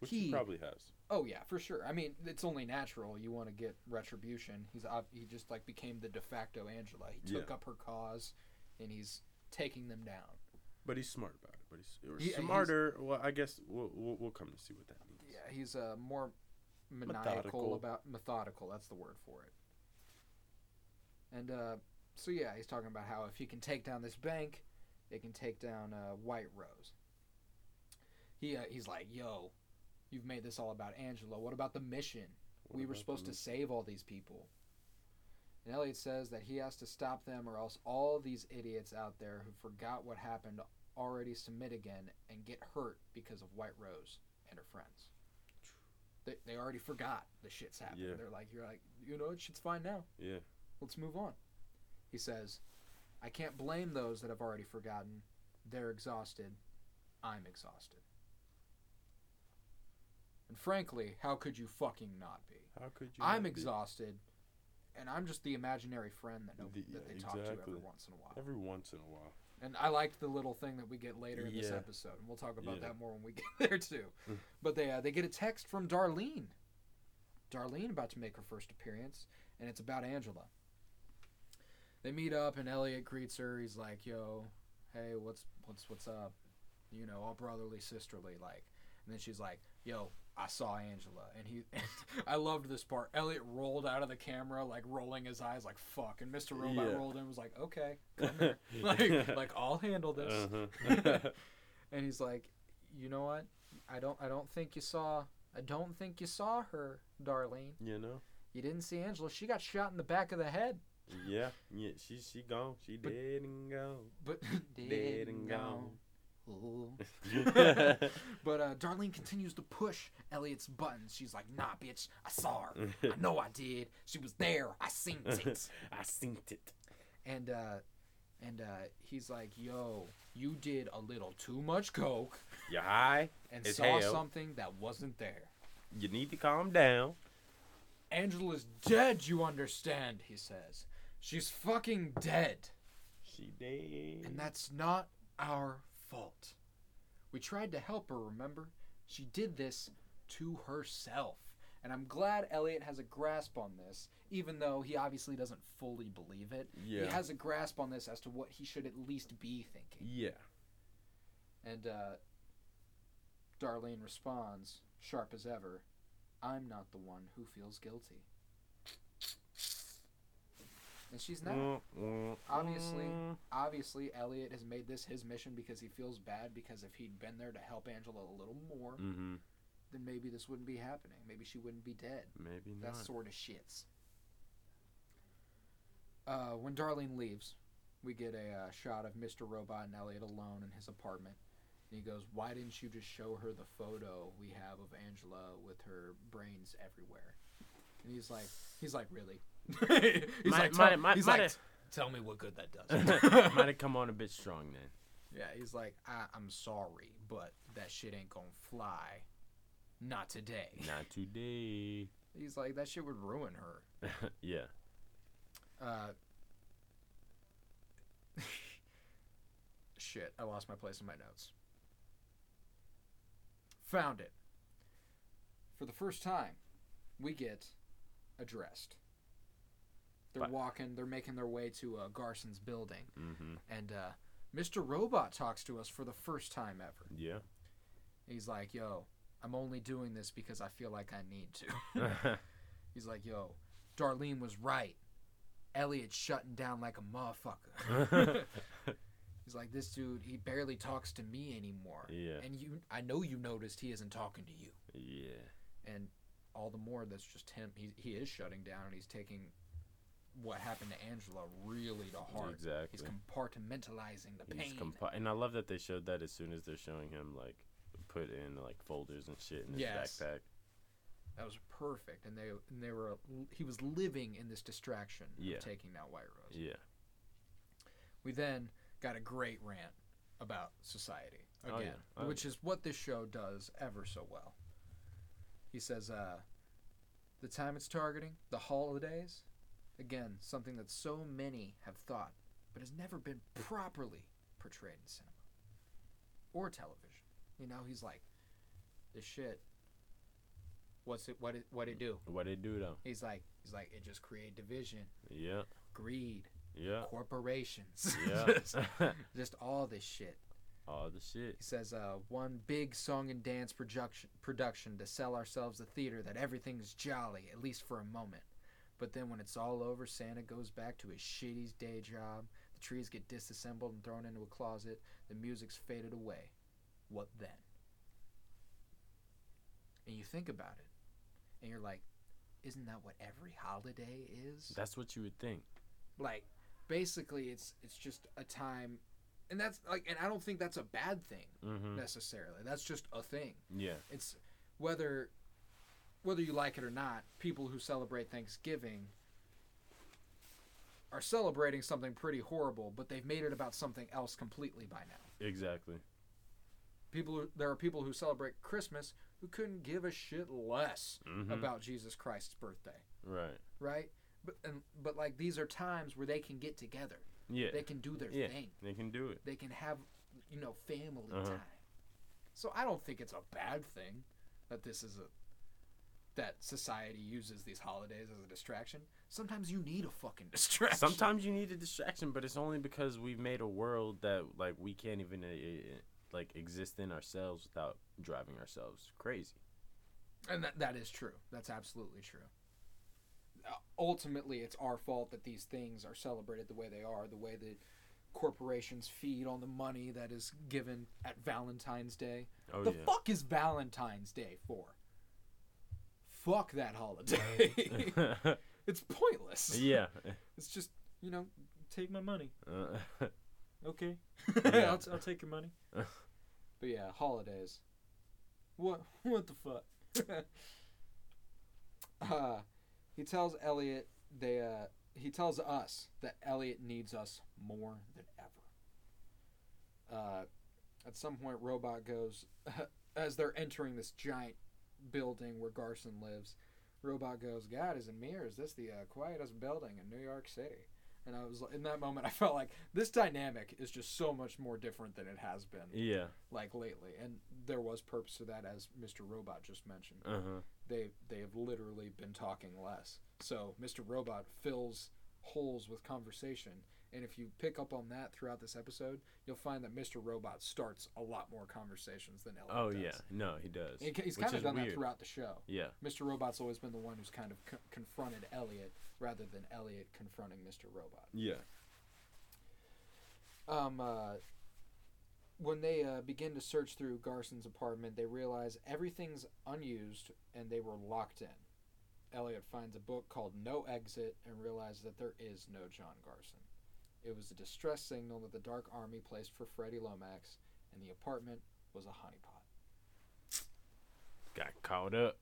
B: Which he,
A: He-
B: probably has.
A: Oh yeah, for sure. I mean, it's only natural. You want to get retribution. He's he just like became the de facto Angela. He took
B: Yeah.
A: up her cause, and he's taking them down.
B: But he's smart about it. But he's or
A: He- he's-
B: smarter. well, I guess we'll, we'll we'll come to see what that means.
A: Yeah, he's uh, more maniacal
B: Methodical.
A: about methodical. That's the word for it. And uh, so yeah, he's talking about how if he can take down this bank, it can take down uh, White Rose. He uh, he's like, yo, you've made this all about Angela. What about the mission?
B: What
A: we were supposed to save all these people. And Elliot says that he has to stop them, or else all these idiots out there who forgot what happened already submit again and get hurt because of White Rose and her friends. They, they already forgot the shit's happened.
B: Yeah.
A: They're like, you're like, you know, shit's fine now.
B: Yeah.
A: Let's move on. He says, I can't blame those that have already forgotten. They're exhausted. I'm exhausted. And frankly, how could you fucking not be?
B: How could you?
A: I'm
B: not be?
A: exhausted, and I'm just the imaginary friend that, no,
B: The-
A: that they
B: yeah,
A: talk to every once in a while.
B: Every once in a while.
A: And I liked the little thing that we get later in this episode, and we'll talk about
B: Yeah.
A: that more when we get there too.
B: Mm.
A: but they uh, they get a text from Darlene. Darlene about to make her first appearance, and it's about Angela. They meet up, and Elliot greets her. He's like, "Yo, hey, what's what's what's up? You know, all brotherly, sisterly, like." And then she's like, "Yo, I saw Angela," and he. I loved this part. Elliot rolled out of the camera, like rolling his eyes, like "fuck," and Mr. Robot
B: Yeah.
A: rolled in, and was like, "Okay, come here." like like I'll handle this.
B: Uh-huh.
A: and he's like, you know what? I don't I don't think you saw I don't think you saw her, Darlene.
B: you know.
A: You didn't see Angela. She got shot in the back of the head.
B: Yeah. Yeah. She she gone. She
A: But-
B: dead and gone.
A: But
B: Dead and gone.
A: Ooh. but uh, Darlene continues to push Elliot's buttons. She's like, "Nah, bitch, I saw her. I know I did. She was there. I seen it."
B: I synced it.
A: and uh, and uh, he's like, "Yo, you did a little too much coke
B: You high?
A: and
B: As
A: saw
B: hell.
A: something that wasn't there."
B: You need to calm down.
A: Angela's dead, you understand, he says. She's fucking dead.
B: She dead.
A: And that's not our fault. We tried to help her, remember? She did this to herself. And I'm glad Elliot has a grasp on this, even though he obviously doesn't fully believe it.
B: yeah.
A: He has a grasp on this as to what he should at least be thinking.
B: yeah.
A: And uh, Darlene responds, sharp as ever, I'm not the one who feels guilty. And she's not.
B: Mm, mm,
A: Obviously.
B: mm.
A: Obviously, Elliot has made this his mission because he feels bad because if he'd been there to help Angela a little more,
B: Mhm.
A: then maybe this wouldn't be happening. Maybe she wouldn't be dead.
B: Maybe
A: That
B: not.
A: sort of shits. Uh, when Darlene leaves, we get a uh, shot of Mr. Robot and Elliot alone in his apartment. And he goes, Why didn't you just show her the photo we have of Angela with her brains everywhere? And he's like, he's like, really? He's
B: Might-
A: like,
B: might-
A: tell,
B: might-
A: he's
B: might
A: like,
B: have-
A: tell me what good that does.
B: Might have come on a bit strong then.
A: Yeah, he's like, I, I'm sorry, but that shit ain't gonna fly. Not today.
B: Not today.
A: He's like, that shit would ruin her.
B: yeah.
A: Uh, shit, I lost my place in my notes. Found it. For the first time, we get addressed. They're
B: But-
A: walking, they're making their way to uh, Garson's building,
B: Mm-hmm.
A: and uh, Mr. Robot talks to us for the first time ever.
B: Yeah.
A: He's like, yo, I'm only doing this because I feel like I need to. He's like, yo, Darlene was right. Elliot's shutting down like a motherfucker. He's like, this dude, he barely talks to me anymore.
B: yeah.
A: And you, I know you noticed he isn't talking to you.
B: Yeah.
A: And all the more that's just him. He, he is shutting down and he's taking what happened to Angela really to heart.
B: Exactly.
A: He's compartmentalizing the
B: He's
A: pain.
B: compa- and I love that they showed that as soon as they're showing him like put in like folders and shit in his
A: Yes.
B: backpack.
A: that was perfect. And they and they were he was living in this distraction
B: Yeah.
A: of taking that White Rose.
B: Yeah.
A: We then got a great rant about society again,
B: Oh, yeah. Oh,
A: which is what this show does ever so well. He says, uh, the time it's targeting, the holidays, again, something that so many have thought, but has never been properly portrayed in cinema or television. You know, he's like, this shit. What's it? What it? What it do?
B: What it do though?
A: He's like, he's like, it just create division,
B: Yeah.
A: greed,
B: Yeah.
A: corporations,
B: Yeah.
A: just, just all this shit.
B: All the shit.
A: He says, uh, one big song and dance production production to sell ourselves a theater that everything's jolly, at least for a moment. But then when it's all over, Santa goes back to his shitty day job. The trees get disassembled and thrown into a closet. The music's faded away. What then? And you think about it, and you're like, isn't that what every holiday is?
B: That's what you would think.
A: like basically it's it's just a time and that's like and I don't think that's a bad thing
B: Mm-hmm.
A: necessarily. That's just a thing.
B: Yeah.
A: It's whether whether you like it or not, people who celebrate Thanksgiving are celebrating something pretty horrible, but they've made it about something else completely by now.
B: Exactly.
A: People who, there are people who celebrate Christmas who couldn't give a shit less
B: Mm-hmm.
A: about Jesus Christ's birthday,
B: right.
A: right? But and but like these are times where they can get together.
B: Yeah.
A: They can do their
B: Yeah.
A: thing.
B: They can do it.
A: They can have you know family
B: Uh-huh.
A: time. So I don't think it's a bad thing that this is a that society uses these holidays as a distraction. Sometimes you need a fucking distraction.
B: Sometimes you need a distraction, but it's only because we've made a world that like we can't even uh, uh, like exist in ourselves without driving ourselves crazy.
A: And that, that is true. That's absolutely true. Uh, ultimately, it's our fault that these things are celebrated the way they are, the way that corporations feed on the money that is given at Valentine's Day.
B: Oh
A: the
B: yeah.
A: fuck is Valentine's Day for? Fuck that holiday. it's pointless.
B: yeah.
A: It's just, you know, take my money.
B: Uh,
A: Okay.
B: Yeah.
A: I'll, t- I'll take your money. but yeah, holidays. What what the fuck? uh, he tells Elliot they uh he tells us that Elliot needs us more than ever. Uh, at some point, Robot goes as they're entering this giant building where Garson lives. Robot goes, "God is in mirror. Is this the uh, quietest building in New York City?" And I was in that moment, I felt like this dynamic is just so much more different than it has been
B: yeah.
A: like lately. And there was purpose to that, as Mr. Robot just mentioned.
B: Uh huh.
A: They they have literally been talking less. So Mr. Robot fills holes with conversation. And if you pick up on that throughout this episode, you'll find that Mr. Robot starts a lot more conversations than Elliot
B: Oh
A: does.
B: yeah. No, he does.
A: He- He's kind of done that throughout the show.
B: Yeah.
A: Mr. Robot's always been the one who's kind of co- confronted Elliot rather than Elliot confronting Mr. Robot.
B: Yeah.
A: Um, uh, when they uh, begin to search through Garson's apartment, they realize everything's unused and they were locked in. Elliot finds a book called No Exit and realizes that there is no John Garson. It was a distress signal that the Dark Army placed for Freddie Lomax, and the apartment was a honeypot.
B: Got caught up.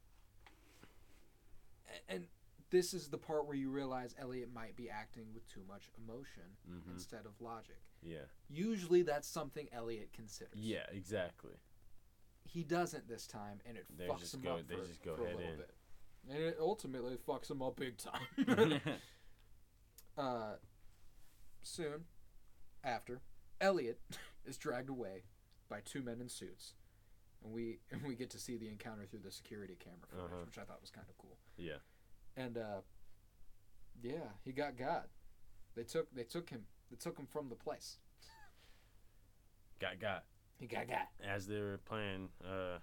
A: A- And this is the part where you realize Elliot might be acting with too much emotion
B: hmm
A: instead of logic.
B: Yeah.
A: Usually that's something Elliot considers.
B: Yeah. Exactly.
A: he doesn't this time, and it
B: They
A: fucks him
B: go-
A: up
B: they
A: for,
B: just go
A: for a little
B: in.
A: bit. And it ultimately fucks him up big time. uh, soon after, Elliot is dragged away by two men in suits, and we and we get to see the encounter through the security camera footage,
B: Uh-huh.
A: which I thought was kind of cool.
B: Yeah.
A: And uh, yeah, he got God. They took they took him they took him from the place.
B: Got got.
A: He got God.
B: As they were playing. Uh.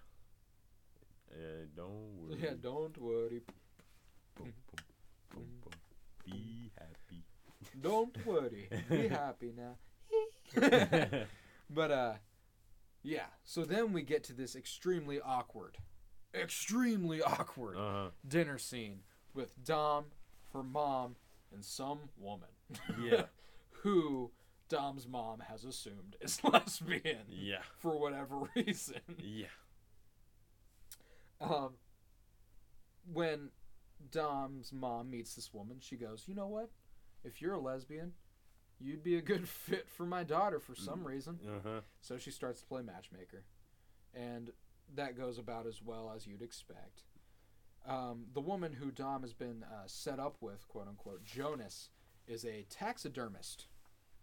B: Uh, don't worry.
A: Yeah, don't worry,
B: Boom, boom, boom, boom. Be happy.
A: Don't worry, be happy now. But uh yeah, so then we get to this extremely awkward, extremely awkward
B: Uh huh.
A: dinner scene with Dom, her mom, and some woman.
B: Yeah.
A: Who Dom's mom has assumed is lesbian
B: Yeah.
A: for whatever reason.
B: Yeah.
A: Um when Dom's mom meets this woman, she goes, "You know what? If you're a lesbian, you'd be a good fit for my daughter for some reason."
B: Uh huh.
A: So she starts to play matchmaker, and that goes about as well as you'd expect. Um, the woman who Dom has been uh, set up with, quote unquote, Janice, is a taxidermist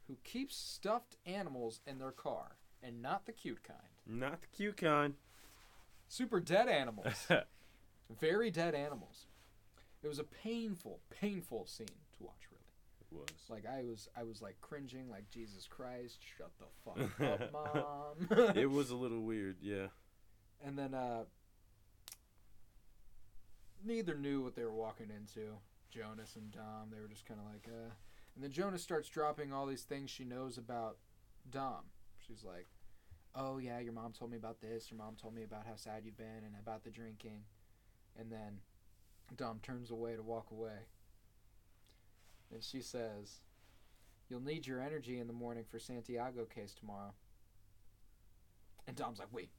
A: who keeps stuffed animals in their car, and not the cute kind.
B: Not the cute kind.
A: Super dead animals. Very dead animals. It was a painful, painful scene to watch.
B: Was.
A: Like I was, I was like cringing, like Jesus Christ, shut the fuck up, mom.
B: it was a little weird, yeah.
A: and then uh, neither knew what they were walking into. Janice and Dom, they were just kind of like, uh. And then Janice starts dropping all these things she knows about Dom. She's like, "Oh yeah, your mom told me about this. Your mom told me about how sad you've been and about the drinking." And then Dom turns away to walk away. And she says, You'll need your energy in the morning for Santiago case tomorrow. And Dom's like, Wait,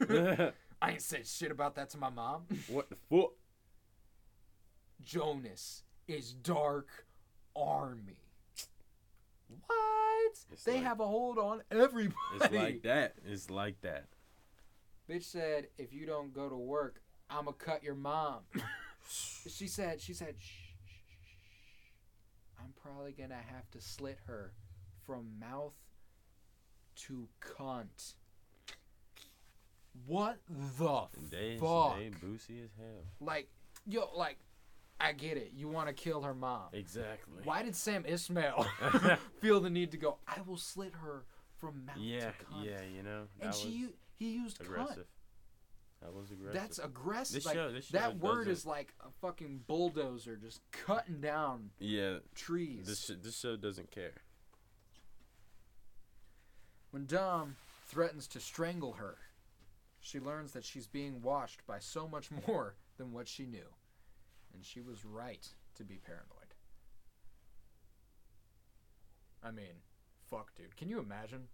A: I ain't said shit about that to my mom.
B: what the fuck?
A: Janice is Dark Army. What?
B: It's
A: they
B: like-
A: have a hold on everybody.
B: It's like that. It's like that.
A: Bitch said, if you don't go to work, I'ma cut your mom. she said, she said, shh, probably gonna have to slit her from mouth to cunt. What the
B: they,
A: fuck?
B: they boozy as hell.
A: Like, yo, like, I get it. You want to kill her mom.
B: Exactly.
A: Why did Sam Esmail feel the need to go? I will slit her from mouth
B: Yeah,
A: to cunt.
B: yeah, you know.
A: And she, he used cunt.
B: Aggressive. That was aggressive.
A: That's aggressive.
B: This
A: like,
B: show- this show
A: that word is like a fucking bulldozer just cutting down
B: yeah.
A: trees.
B: This sh- this show doesn't care.
A: When Dom threatens to strangle her, she learns that she's being watched by so much more than what she knew. And she was right to be paranoid. I mean, fuck, dude. Can you imagine?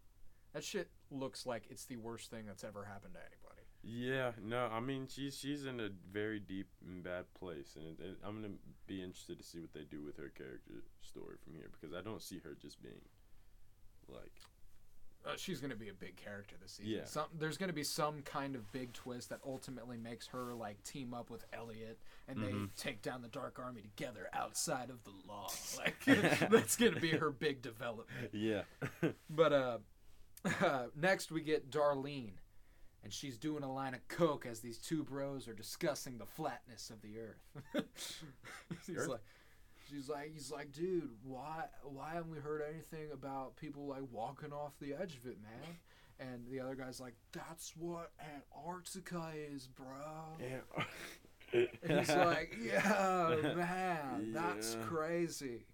A: That shit looks like it's the worst thing that's ever happened to anybody.
B: Yeah, no, I mean she's she's in a very deep and bad place, and it, it- I'm gonna be interested to see what they do with her character story from here because I don't see her just being like
A: Uh, she's going to be a big character this season.
B: Yeah.
A: Some, there's going to be some kind of big twist that ultimately makes her like team up with Elliot, and
B: Mhm.
A: they take down the Dark Army together outside of the law. Like that's going to be her big development.
B: yeah,
A: But uh, next we get Darlene, and she's doing a line of coke as these two bros are discussing the flatness of the Earth. He's
B: Earth?
A: like, she's like, he's like, dude, why, why haven't we heard anything about people like walking off the edge of it, man? And the other guy's like, that's what Antarctica is, bro.
B: yeah.
A: And he's like, yeah, man, that's
B: Yeah.
A: crazy.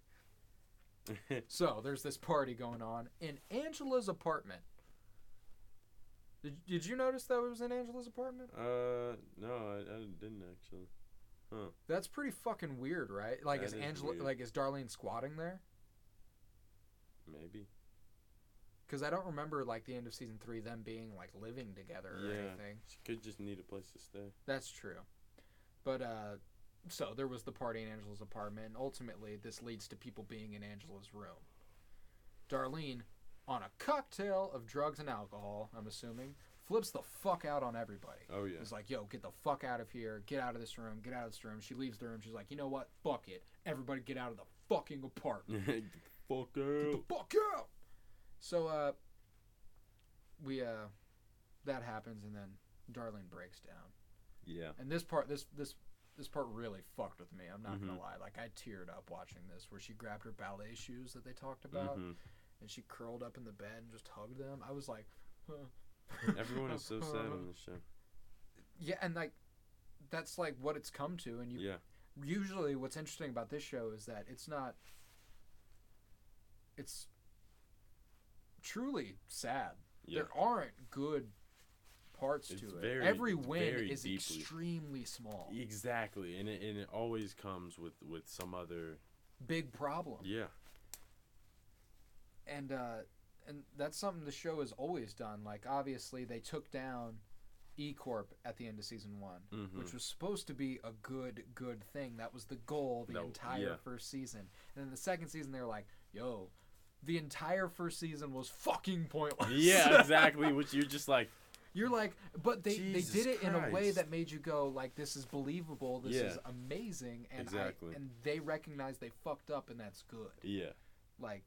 A: So there's this party going on in Angela's apartment. Did, did you notice that it was in Angela's apartment?
B: uh, no, I, I didn't actually. Huh.
A: That's pretty fucking weird, right? Like
B: That
A: is Angela
B: weird.
A: like is Darlene squatting there?
B: Maybe.
A: Because I don't remember like the end of season three them being like living together or
B: Yeah.
A: anything.
B: She could just need a place to stay.
A: That's true. But uh so there was the party in Angela's apartment and ultimately this leads to people being in Angela's room. Darlene, on a cocktail of drugs and alcohol, I'm assuming, flips the fuck out on everybody.
B: Oh yeah.
A: It's like, yo, get the fuck out of here. Get out of this room. Get out of this room. She leaves the room. She's like, you know what? Fuck it. Everybody get out of the fucking apartment.
B: Get the fuck out.
A: Get the fuck out. So, uh, we, uh, that happens and then Darlene breaks down.
B: Yeah.
A: And this part, this, this, this part really fucked with me. I'm not gonna
B: Mhm.
A: lie. Like, I teared up watching this where she grabbed her ballet shoes that they talked about
B: Mhm.
A: And she curled up in the bed and just hugged them. I was like, huh.
B: Everyone is so sad on this show.
A: Yeah, and like, that's like what it's come to. And you,
B: Yeah.
A: usually what's interesting about this show is that it's not it's truly sad
B: Yeah.
A: there aren't good parts
B: It's
A: to it
B: very-
A: every win is
B: deeply-
A: extremely small
B: Exactly, and it, and it always comes with with some other.
A: big problem
B: Yeah.
A: And uh and that's something the show has always done like obviously they took down E Corp at the end of season one,
B: Mm-hmm.
A: which was supposed to be a good, good thing. That was the goal the
B: That-
A: entire
B: yeah.
A: first season. And then the second season, they were like, "Yo, the entire first season was fucking pointless."
B: yeah, exactly. Which you're just like,
A: You're like, but they
B: Jesus
A: they did it in a way that made you go like, "This is believable. This is amazing." And
B: Exactly.
A: I, and they recognize they fucked up, and that's good.
B: yeah,
A: Like,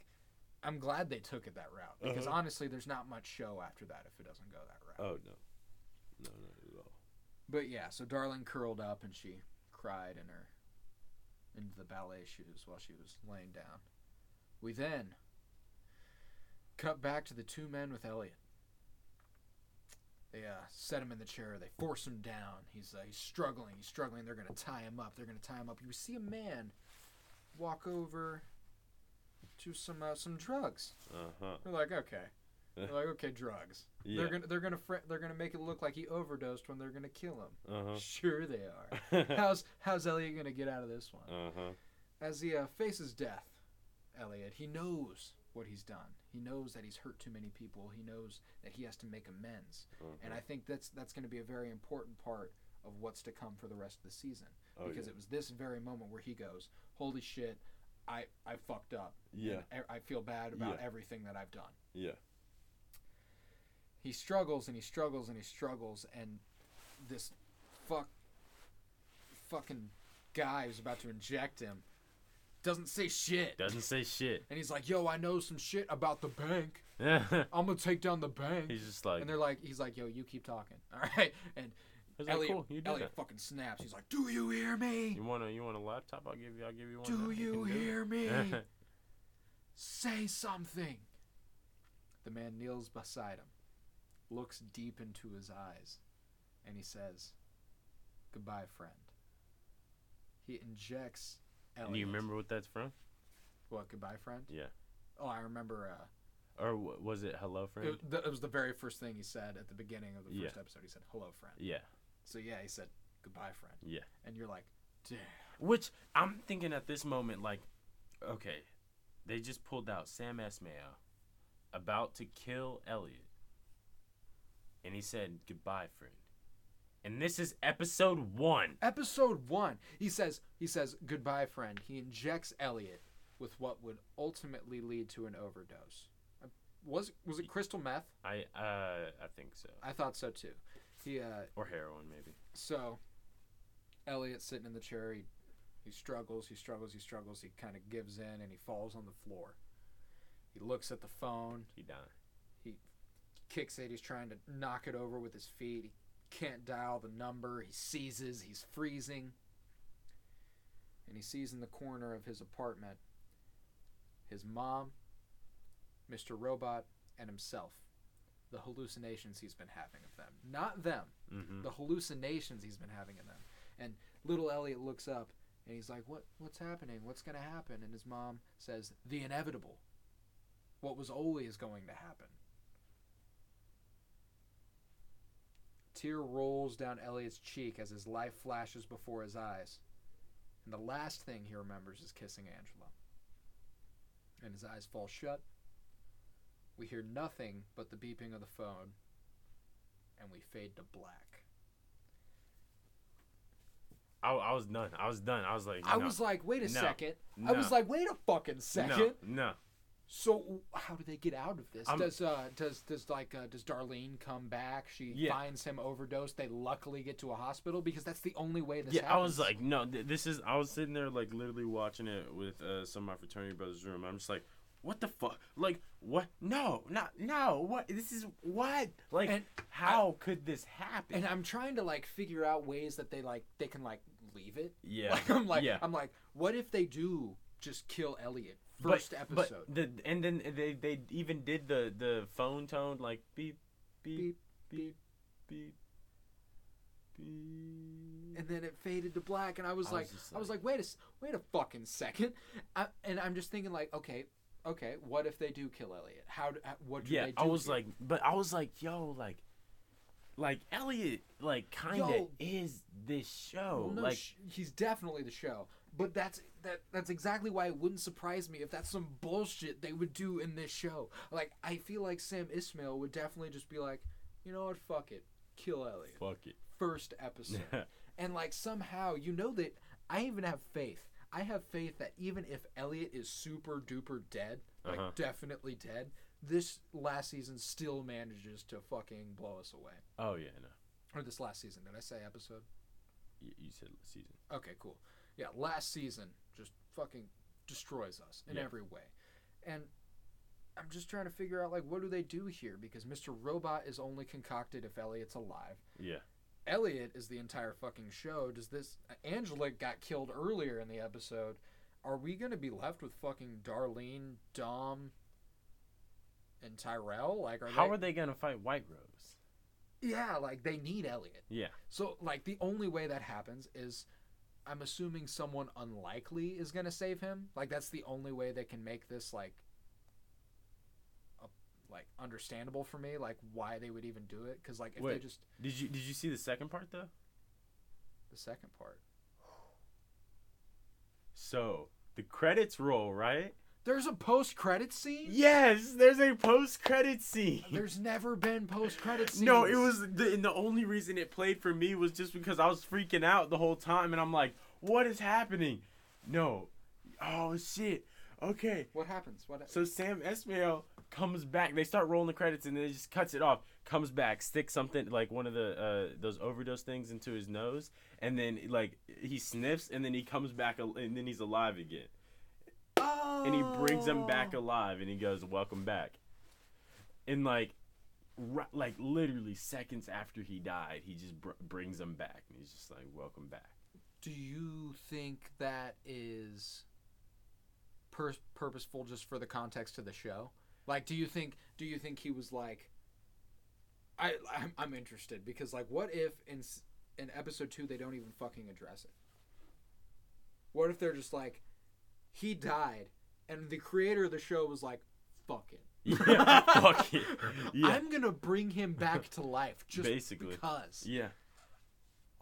A: I'm glad they took it that route because
B: Uh-huh.
A: honestly, there's not much show after that if it doesn't go that route.
B: oh no, no, not at all.
A: But yeah, so Darlene curled up and she cried in her into the ballet shoes while she was laying down. We then cut back to the two men with Elliot. They uh, set him in the chair. They force him down. He's uh, he's struggling. He's struggling. They're gonna tie him up. They're gonna tie him up. You see a man walk over to some uh, some drugs.
B: Uh huh.
A: They're like, okay. They're like, okay, drugs.
B: Yeah.
A: They're gonna they're gonna fr- they're gonna make it look like he overdosed when they're gonna kill him.
B: Uh
A: Sure they are. How's how's Elliot gonna get out of this one?
B: Uh huh.
A: As he uh, faces death, Elliot, he knows what he's done. He knows that he's hurt too many people. He knows that he has to make amends.
B: Uh-huh.
A: And I think that's that's going to be a very important part of what's to come for the rest of the season
B: oh,
A: because it was this very moment where he goes, "Holy shit, I I fucked up.
B: yeah.
A: And I I feel bad about
B: Yeah.
A: everything that I've done."
B: Yeah.
A: He struggles and he struggles and he struggles and this fuck fucking guy who's about to inject him doesn't say shit.
B: Doesn't say shit.
A: And he's like, "Yo, I know some shit about the bank.
B: He's
A: I'm gonna take down the bank."
B: He's just like,
A: and they're like, he's like, "Yo, you keep talking, all right?" And
B: he's like,
A: Elliot,
B: cool, you do
A: Elliot
B: that.
A: fucking snaps. He's like, "Do you hear me?
B: You want a you want a laptop? I'll give you. I'll give you one.
A: Do
B: now.
A: you
B: can do
A: hear me? Say something." The man kneels beside him, looks deep into his eyes, and he says, "Goodbye, friend." He injects Elliot.
B: And you remember what that's from?
A: what? Goodbye, friend.
B: Yeah.
A: Oh, I remember. Uh,
B: Or was it Hello Friend?
A: It, it was the very first thing he said at the beginning of the
B: Yeah.
A: first episode. He said, "Hello, friend."
B: yeah.
A: So yeah, he said, "Goodbye, friend."
B: Yeah.
A: And you're like, "Damn."
B: Which I'm thinking at this moment, like, okay, they just pulled out Sam Esmail about to kill Elliot, and he said goodbye, friend. And this is episode one.
A: Episode one, he says, he says, "Goodbye, friend." He injects Elliot with what would ultimately lead to an overdose. Uh, Was was it crystal meth?
B: I uh I think so,
A: I thought so too. He uh,
B: or heroin maybe.
A: so Elliot's sitting in the chair. He, he struggles. He struggles. He struggles. He kind of gives in and he falls on the floor. He looks at the phone.
B: He died.
A: He kicks it. He's trying to knock it over with his feet. He can't dial the number. He seizes. He's freezing. And he sees in the corner of his apartment his mom, Mr. Robot, and himself. The hallucinations he's been having of them. Not them.
B: Mm-hmm.
A: The hallucinations he's been having of them. And little Elliot looks up and he's like, What what's happening? What's gonna happen? And his mom says, The inevitable. What was always going to happen. Tear rolls down Elliot's cheek as his life flashes before his eyes. And the last thing he remembers is kissing Angela. And his eyes fall shut. We hear nothing but the beeping of the phone. And we fade to black.
B: I, I was done. I was done. I was like,
A: I
B: no,
A: was like, wait a
B: No.
A: second. I was like, wait a fucking second.
B: No, no.
A: So how do they get out of this?
B: I'm-
A: does uh does does like uh, does Darlene come back? She
B: Yeah.
A: finds him overdosed. They luckily get to a hospital because that's the only way this
B: yeah,
A: happens.
B: I was like, no, th- this is. I was sitting there like literally watching it with uh, some of my fraternity brothers' room. I'm just like, what the fuck? Like, what? No, not no. What? This is what? Like,
A: And
B: how could this happen?
A: and I'm trying to like figure out ways that they like they can like leave it.
B: yeah,
A: Like I'm like
B: yeah.
A: I'm like, what if they do just kill Elliot
B: But-
A: first episode?
B: But the and then they they even did the the phone tone like beep beep
A: beep
B: beep beep beep.
A: and then it faded to black and i was
B: I was
A: like i was
B: like-
A: like wait a wait a fucking second I, and i'm just thinking like okay okay what if they do kill elliot how do, how- what do
B: yeah,
A: they do
B: I was
A: here?
B: like, but I was like, yo, like, like Elliot, like, kind of is this show,
A: well, no,
B: like,
A: sh- he's definitely the show but that's that that's exactly why it wouldn't surprise me if that's some bullshit they would do in this show like i feel like sam esmail would definitely just be like you know what fuck it kill elliot
B: fuck it.
A: first episode and like somehow you know that I even have faith. I have faith that even if Elliot is super duper dead, like
B: Uh-huh.
A: definitely dead, this last season still manages to fucking blow us away.
B: oh yeah, no,
A: Or this last season, did I say episode?
B: you, you said season.
A: Okay, cool. Yeah, last season just fucking destroys us in
B: Yeah.
A: every way. And I'm just trying to figure out like what do they do here because Mr. Robot is only concocted if Elliot's alive.
B: Yeah,
A: Elliot is the entire fucking show. Does this Angela got killed earlier in the episode? are we gonna be left with fucking Darlene, Dom, and Tyrell? Like, are
B: How
A: they?
B: are they gonna fight White Rose?
A: yeah, like they need Elliot.
B: Yeah.
A: So like the only way that happens is I'm assuming someone unlikely is going to save him. Like that's the only way they can make this like like understandable for me like why they would even do it cuz like if they just
B: Did you did you see the second part though?
A: the second part.
B: So the credits roll, right?
A: There's a post-credit scene?
B: Yes, there's a post credit scene.
A: There's never been post-credit scenes.
B: No, it was the and the only reason it played for me was just because I was freaking out the whole time and I'm like, what is happening? No. Oh shit. Okay.
A: What happens? What
B: So Sam Esmail comes back. They start rolling the credits and then it just cuts it off. Comes back, sticks something like one of the uh, those overdose things into his nose, and then like he sniffs and then he comes back al- and then he's alive again.
A: oh.
B: And he brings him back alive and he goes, "Welcome back." And like, ri- like literally seconds after he died, he just br- brings him back and he's just like, "Welcome back."
A: Do you think that is pur- purposeful just for the context of the show? Like, do you think do you think he was like, I I'm, I'm interested because like, what if in in episode two they don't even fucking address it? What if they're just like, he died, and the creator of the show was like, fuck it.
B: Yeah, fuck it. Yeah.
A: I'm gonna bring him back to life just
B: Basically.
A: because.
B: Yeah.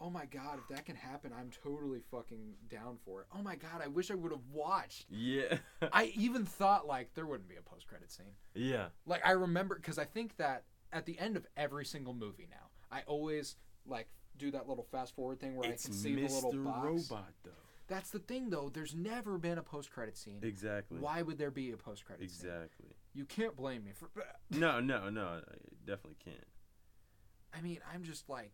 A: Oh my god, if that can happen, I'm totally fucking down for it. Oh my god, I wish I would have watched.
B: Yeah.
A: I even thought like there wouldn't be a post credit scene.
B: yeah.
A: Like I remember because I think that at the end of every single movie now, I always like do that little fast forward thing where
B: It's
A: I can see the little
B: Mr.
A: box.
B: Robot though.
A: That's the thing though. There's never been a post credit scene.
B: Exactly.
A: Why would there be a post credit scene?
B: Exactly.
A: You can't blame me for.
B: No, no, no. I definitely can't.
A: I mean, I'm just like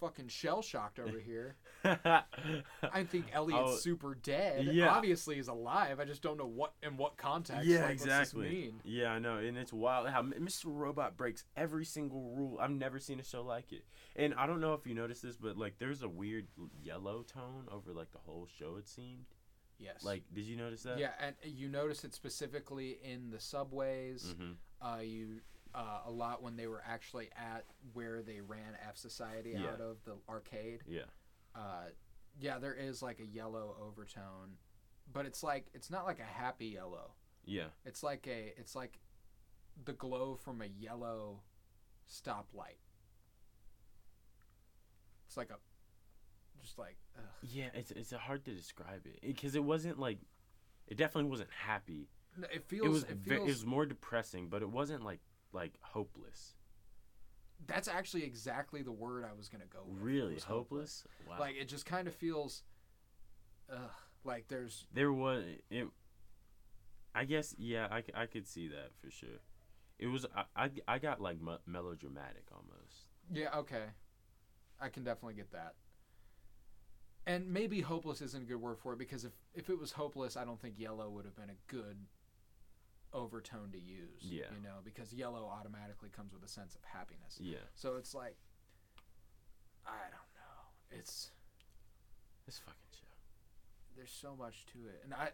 A: fucking shell shocked over here.
B: I
A: think Elliot's
B: Oh,
A: super dead.
B: yeah.
A: Obviously, he's alive. I just don't know what in what context.
B: yeah,
A: like,
B: exactly.
A: mean?
B: Yeah, I know, and it's wild how Mr. Robot breaks every single rule. I've never seen a show like it, and I don't know if you noticed this, but like, there's a weird yellow tone over like the whole show. It seemed
A: Yes.
B: like, did you notice that?
A: yeah, and you notice it specifically in the subways.
B: hmm
A: Uh, you uh, a lot when they were actually at where they ran F Society
B: Yeah.
A: out of the arcade.
B: Yeah.
A: Uh, yeah, there is like a yellow overtone, but it's like it's not like a happy yellow.
B: Yeah.
A: It's like a it's like the glow from a yellow stoplight. It's like a just like ugh.
B: Yeah. It's it's hard to describe it because it wasn't like, it definitely wasn't happy.
A: No, it feels
B: it was
A: it
B: ve- it was more depressing, but it wasn't like like hopeless.
A: that's actually exactly the word I was gonna go with.
B: Really
A: was
B: hopeless. Wow.
A: Like it just kind of feels, ugh, like there's
B: there was it i guess yeah I, I could see that for sure it was i i, I got like me- melodramatic almost
A: yeah okay, I can definitely get that. And maybe hopeless isn't a good word for it because if if it was hopeless, I don't think yellow would have been a good overtone to use.
B: Yeah.
A: you know, because yellow automatically comes with a sense of happiness.
B: yeah
A: So it's like, I don't know. It's
B: this fucking show
A: there's so much to it, and I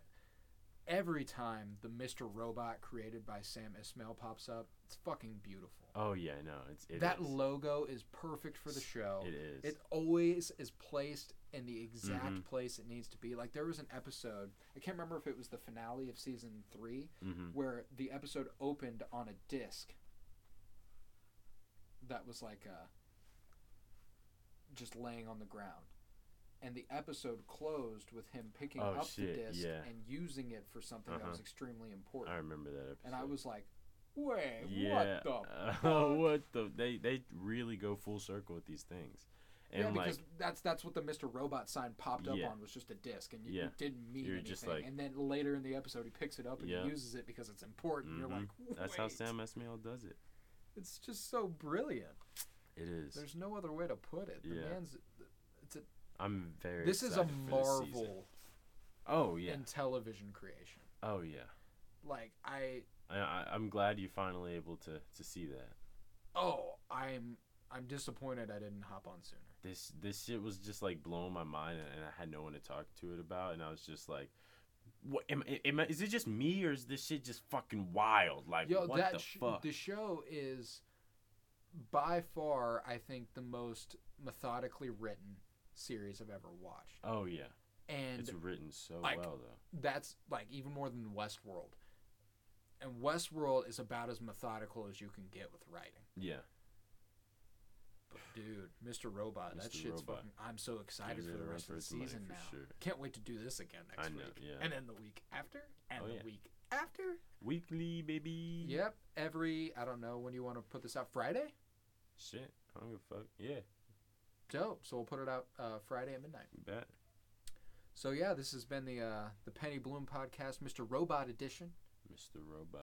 A: every time the Mr. Robot created by Sam Esmail pops up, it's fucking beautiful.
B: oh yeah no it's it
A: that
B: is.
A: logo is perfect for the show.
B: it is
A: It always is placed in the exact
B: Mhm.
A: place it needs to be. Like there was an episode, I can't remember if it was the finale of season three,
B: mm-hmm.
A: where the episode opened on a disc that was like uh, just laying on the ground. And the episode closed with him picking
B: Oh,
A: up
B: shit,
A: the disc
B: yeah.
A: and using it for something that
B: Uh-huh.
A: was extremely important.
B: i remember that episode
A: and I was like, wait,
B: yeah
A: what the
B: uh, what the they they really go full circle with these things and
A: yeah,
B: like
A: because that's that's what the Mr. Robot sign popped up
B: Yeah.
A: on was just a disc, and you,
B: Yeah.
A: didn't mean
B: You're
A: anything.
B: just like-
A: and then later in the episode, he picks it up and
B: Yeah.
A: he uses it because it's important. You're
B: Mhm.
A: like,
B: that's how sam esmail does it
A: It's just so brilliant.
B: it is
A: There's no other way to put it. The
B: Yeah.
A: man's.
B: I'm very
A: This is a marvel
B: oh yeah
A: in television creation.
B: oh yeah
A: Like I.
B: I, i'm glad you're finally able to to see that
A: Oh, I'm. I'm disappointed I didn't hop on sooner.
B: this this shit was just like blowing my mind and, and I had no one to talk to it about and I was just like what am, am, I- is it just me or is this shit just fucking wild like
A: Yo,
B: what
A: that
B: the
A: sh-
B: fuck
A: the show is by far, I think, the most methodically written series I've ever watched,
B: oh yeah
A: and
B: it's written so
A: like,
B: well though
A: that's like even more than Westworld. And Westworld is about as methodical as you can get with writing.
B: yeah
A: But dude, Mr. Robot, that shit's
B: Robot.
A: fucking. I'm so excited for the rest of the season
B: for
A: now.
B: sure.
A: Can't wait to do this again next
B: I know,
A: week.
B: yeah.
A: And then the week after, and
B: Oh,
A: the
B: yeah.
A: week after.
B: weekly baby
A: Yep, every I don't know when you want to put this out. Friday.
B: shit I don't give a fuck yeah
A: Dope. So we'll put it out uh, Friday at midnight.
B: bet
A: So yeah, this has been the uh, the Penny Bloom podcast, Mr. Robot edition.
B: Mr. Robot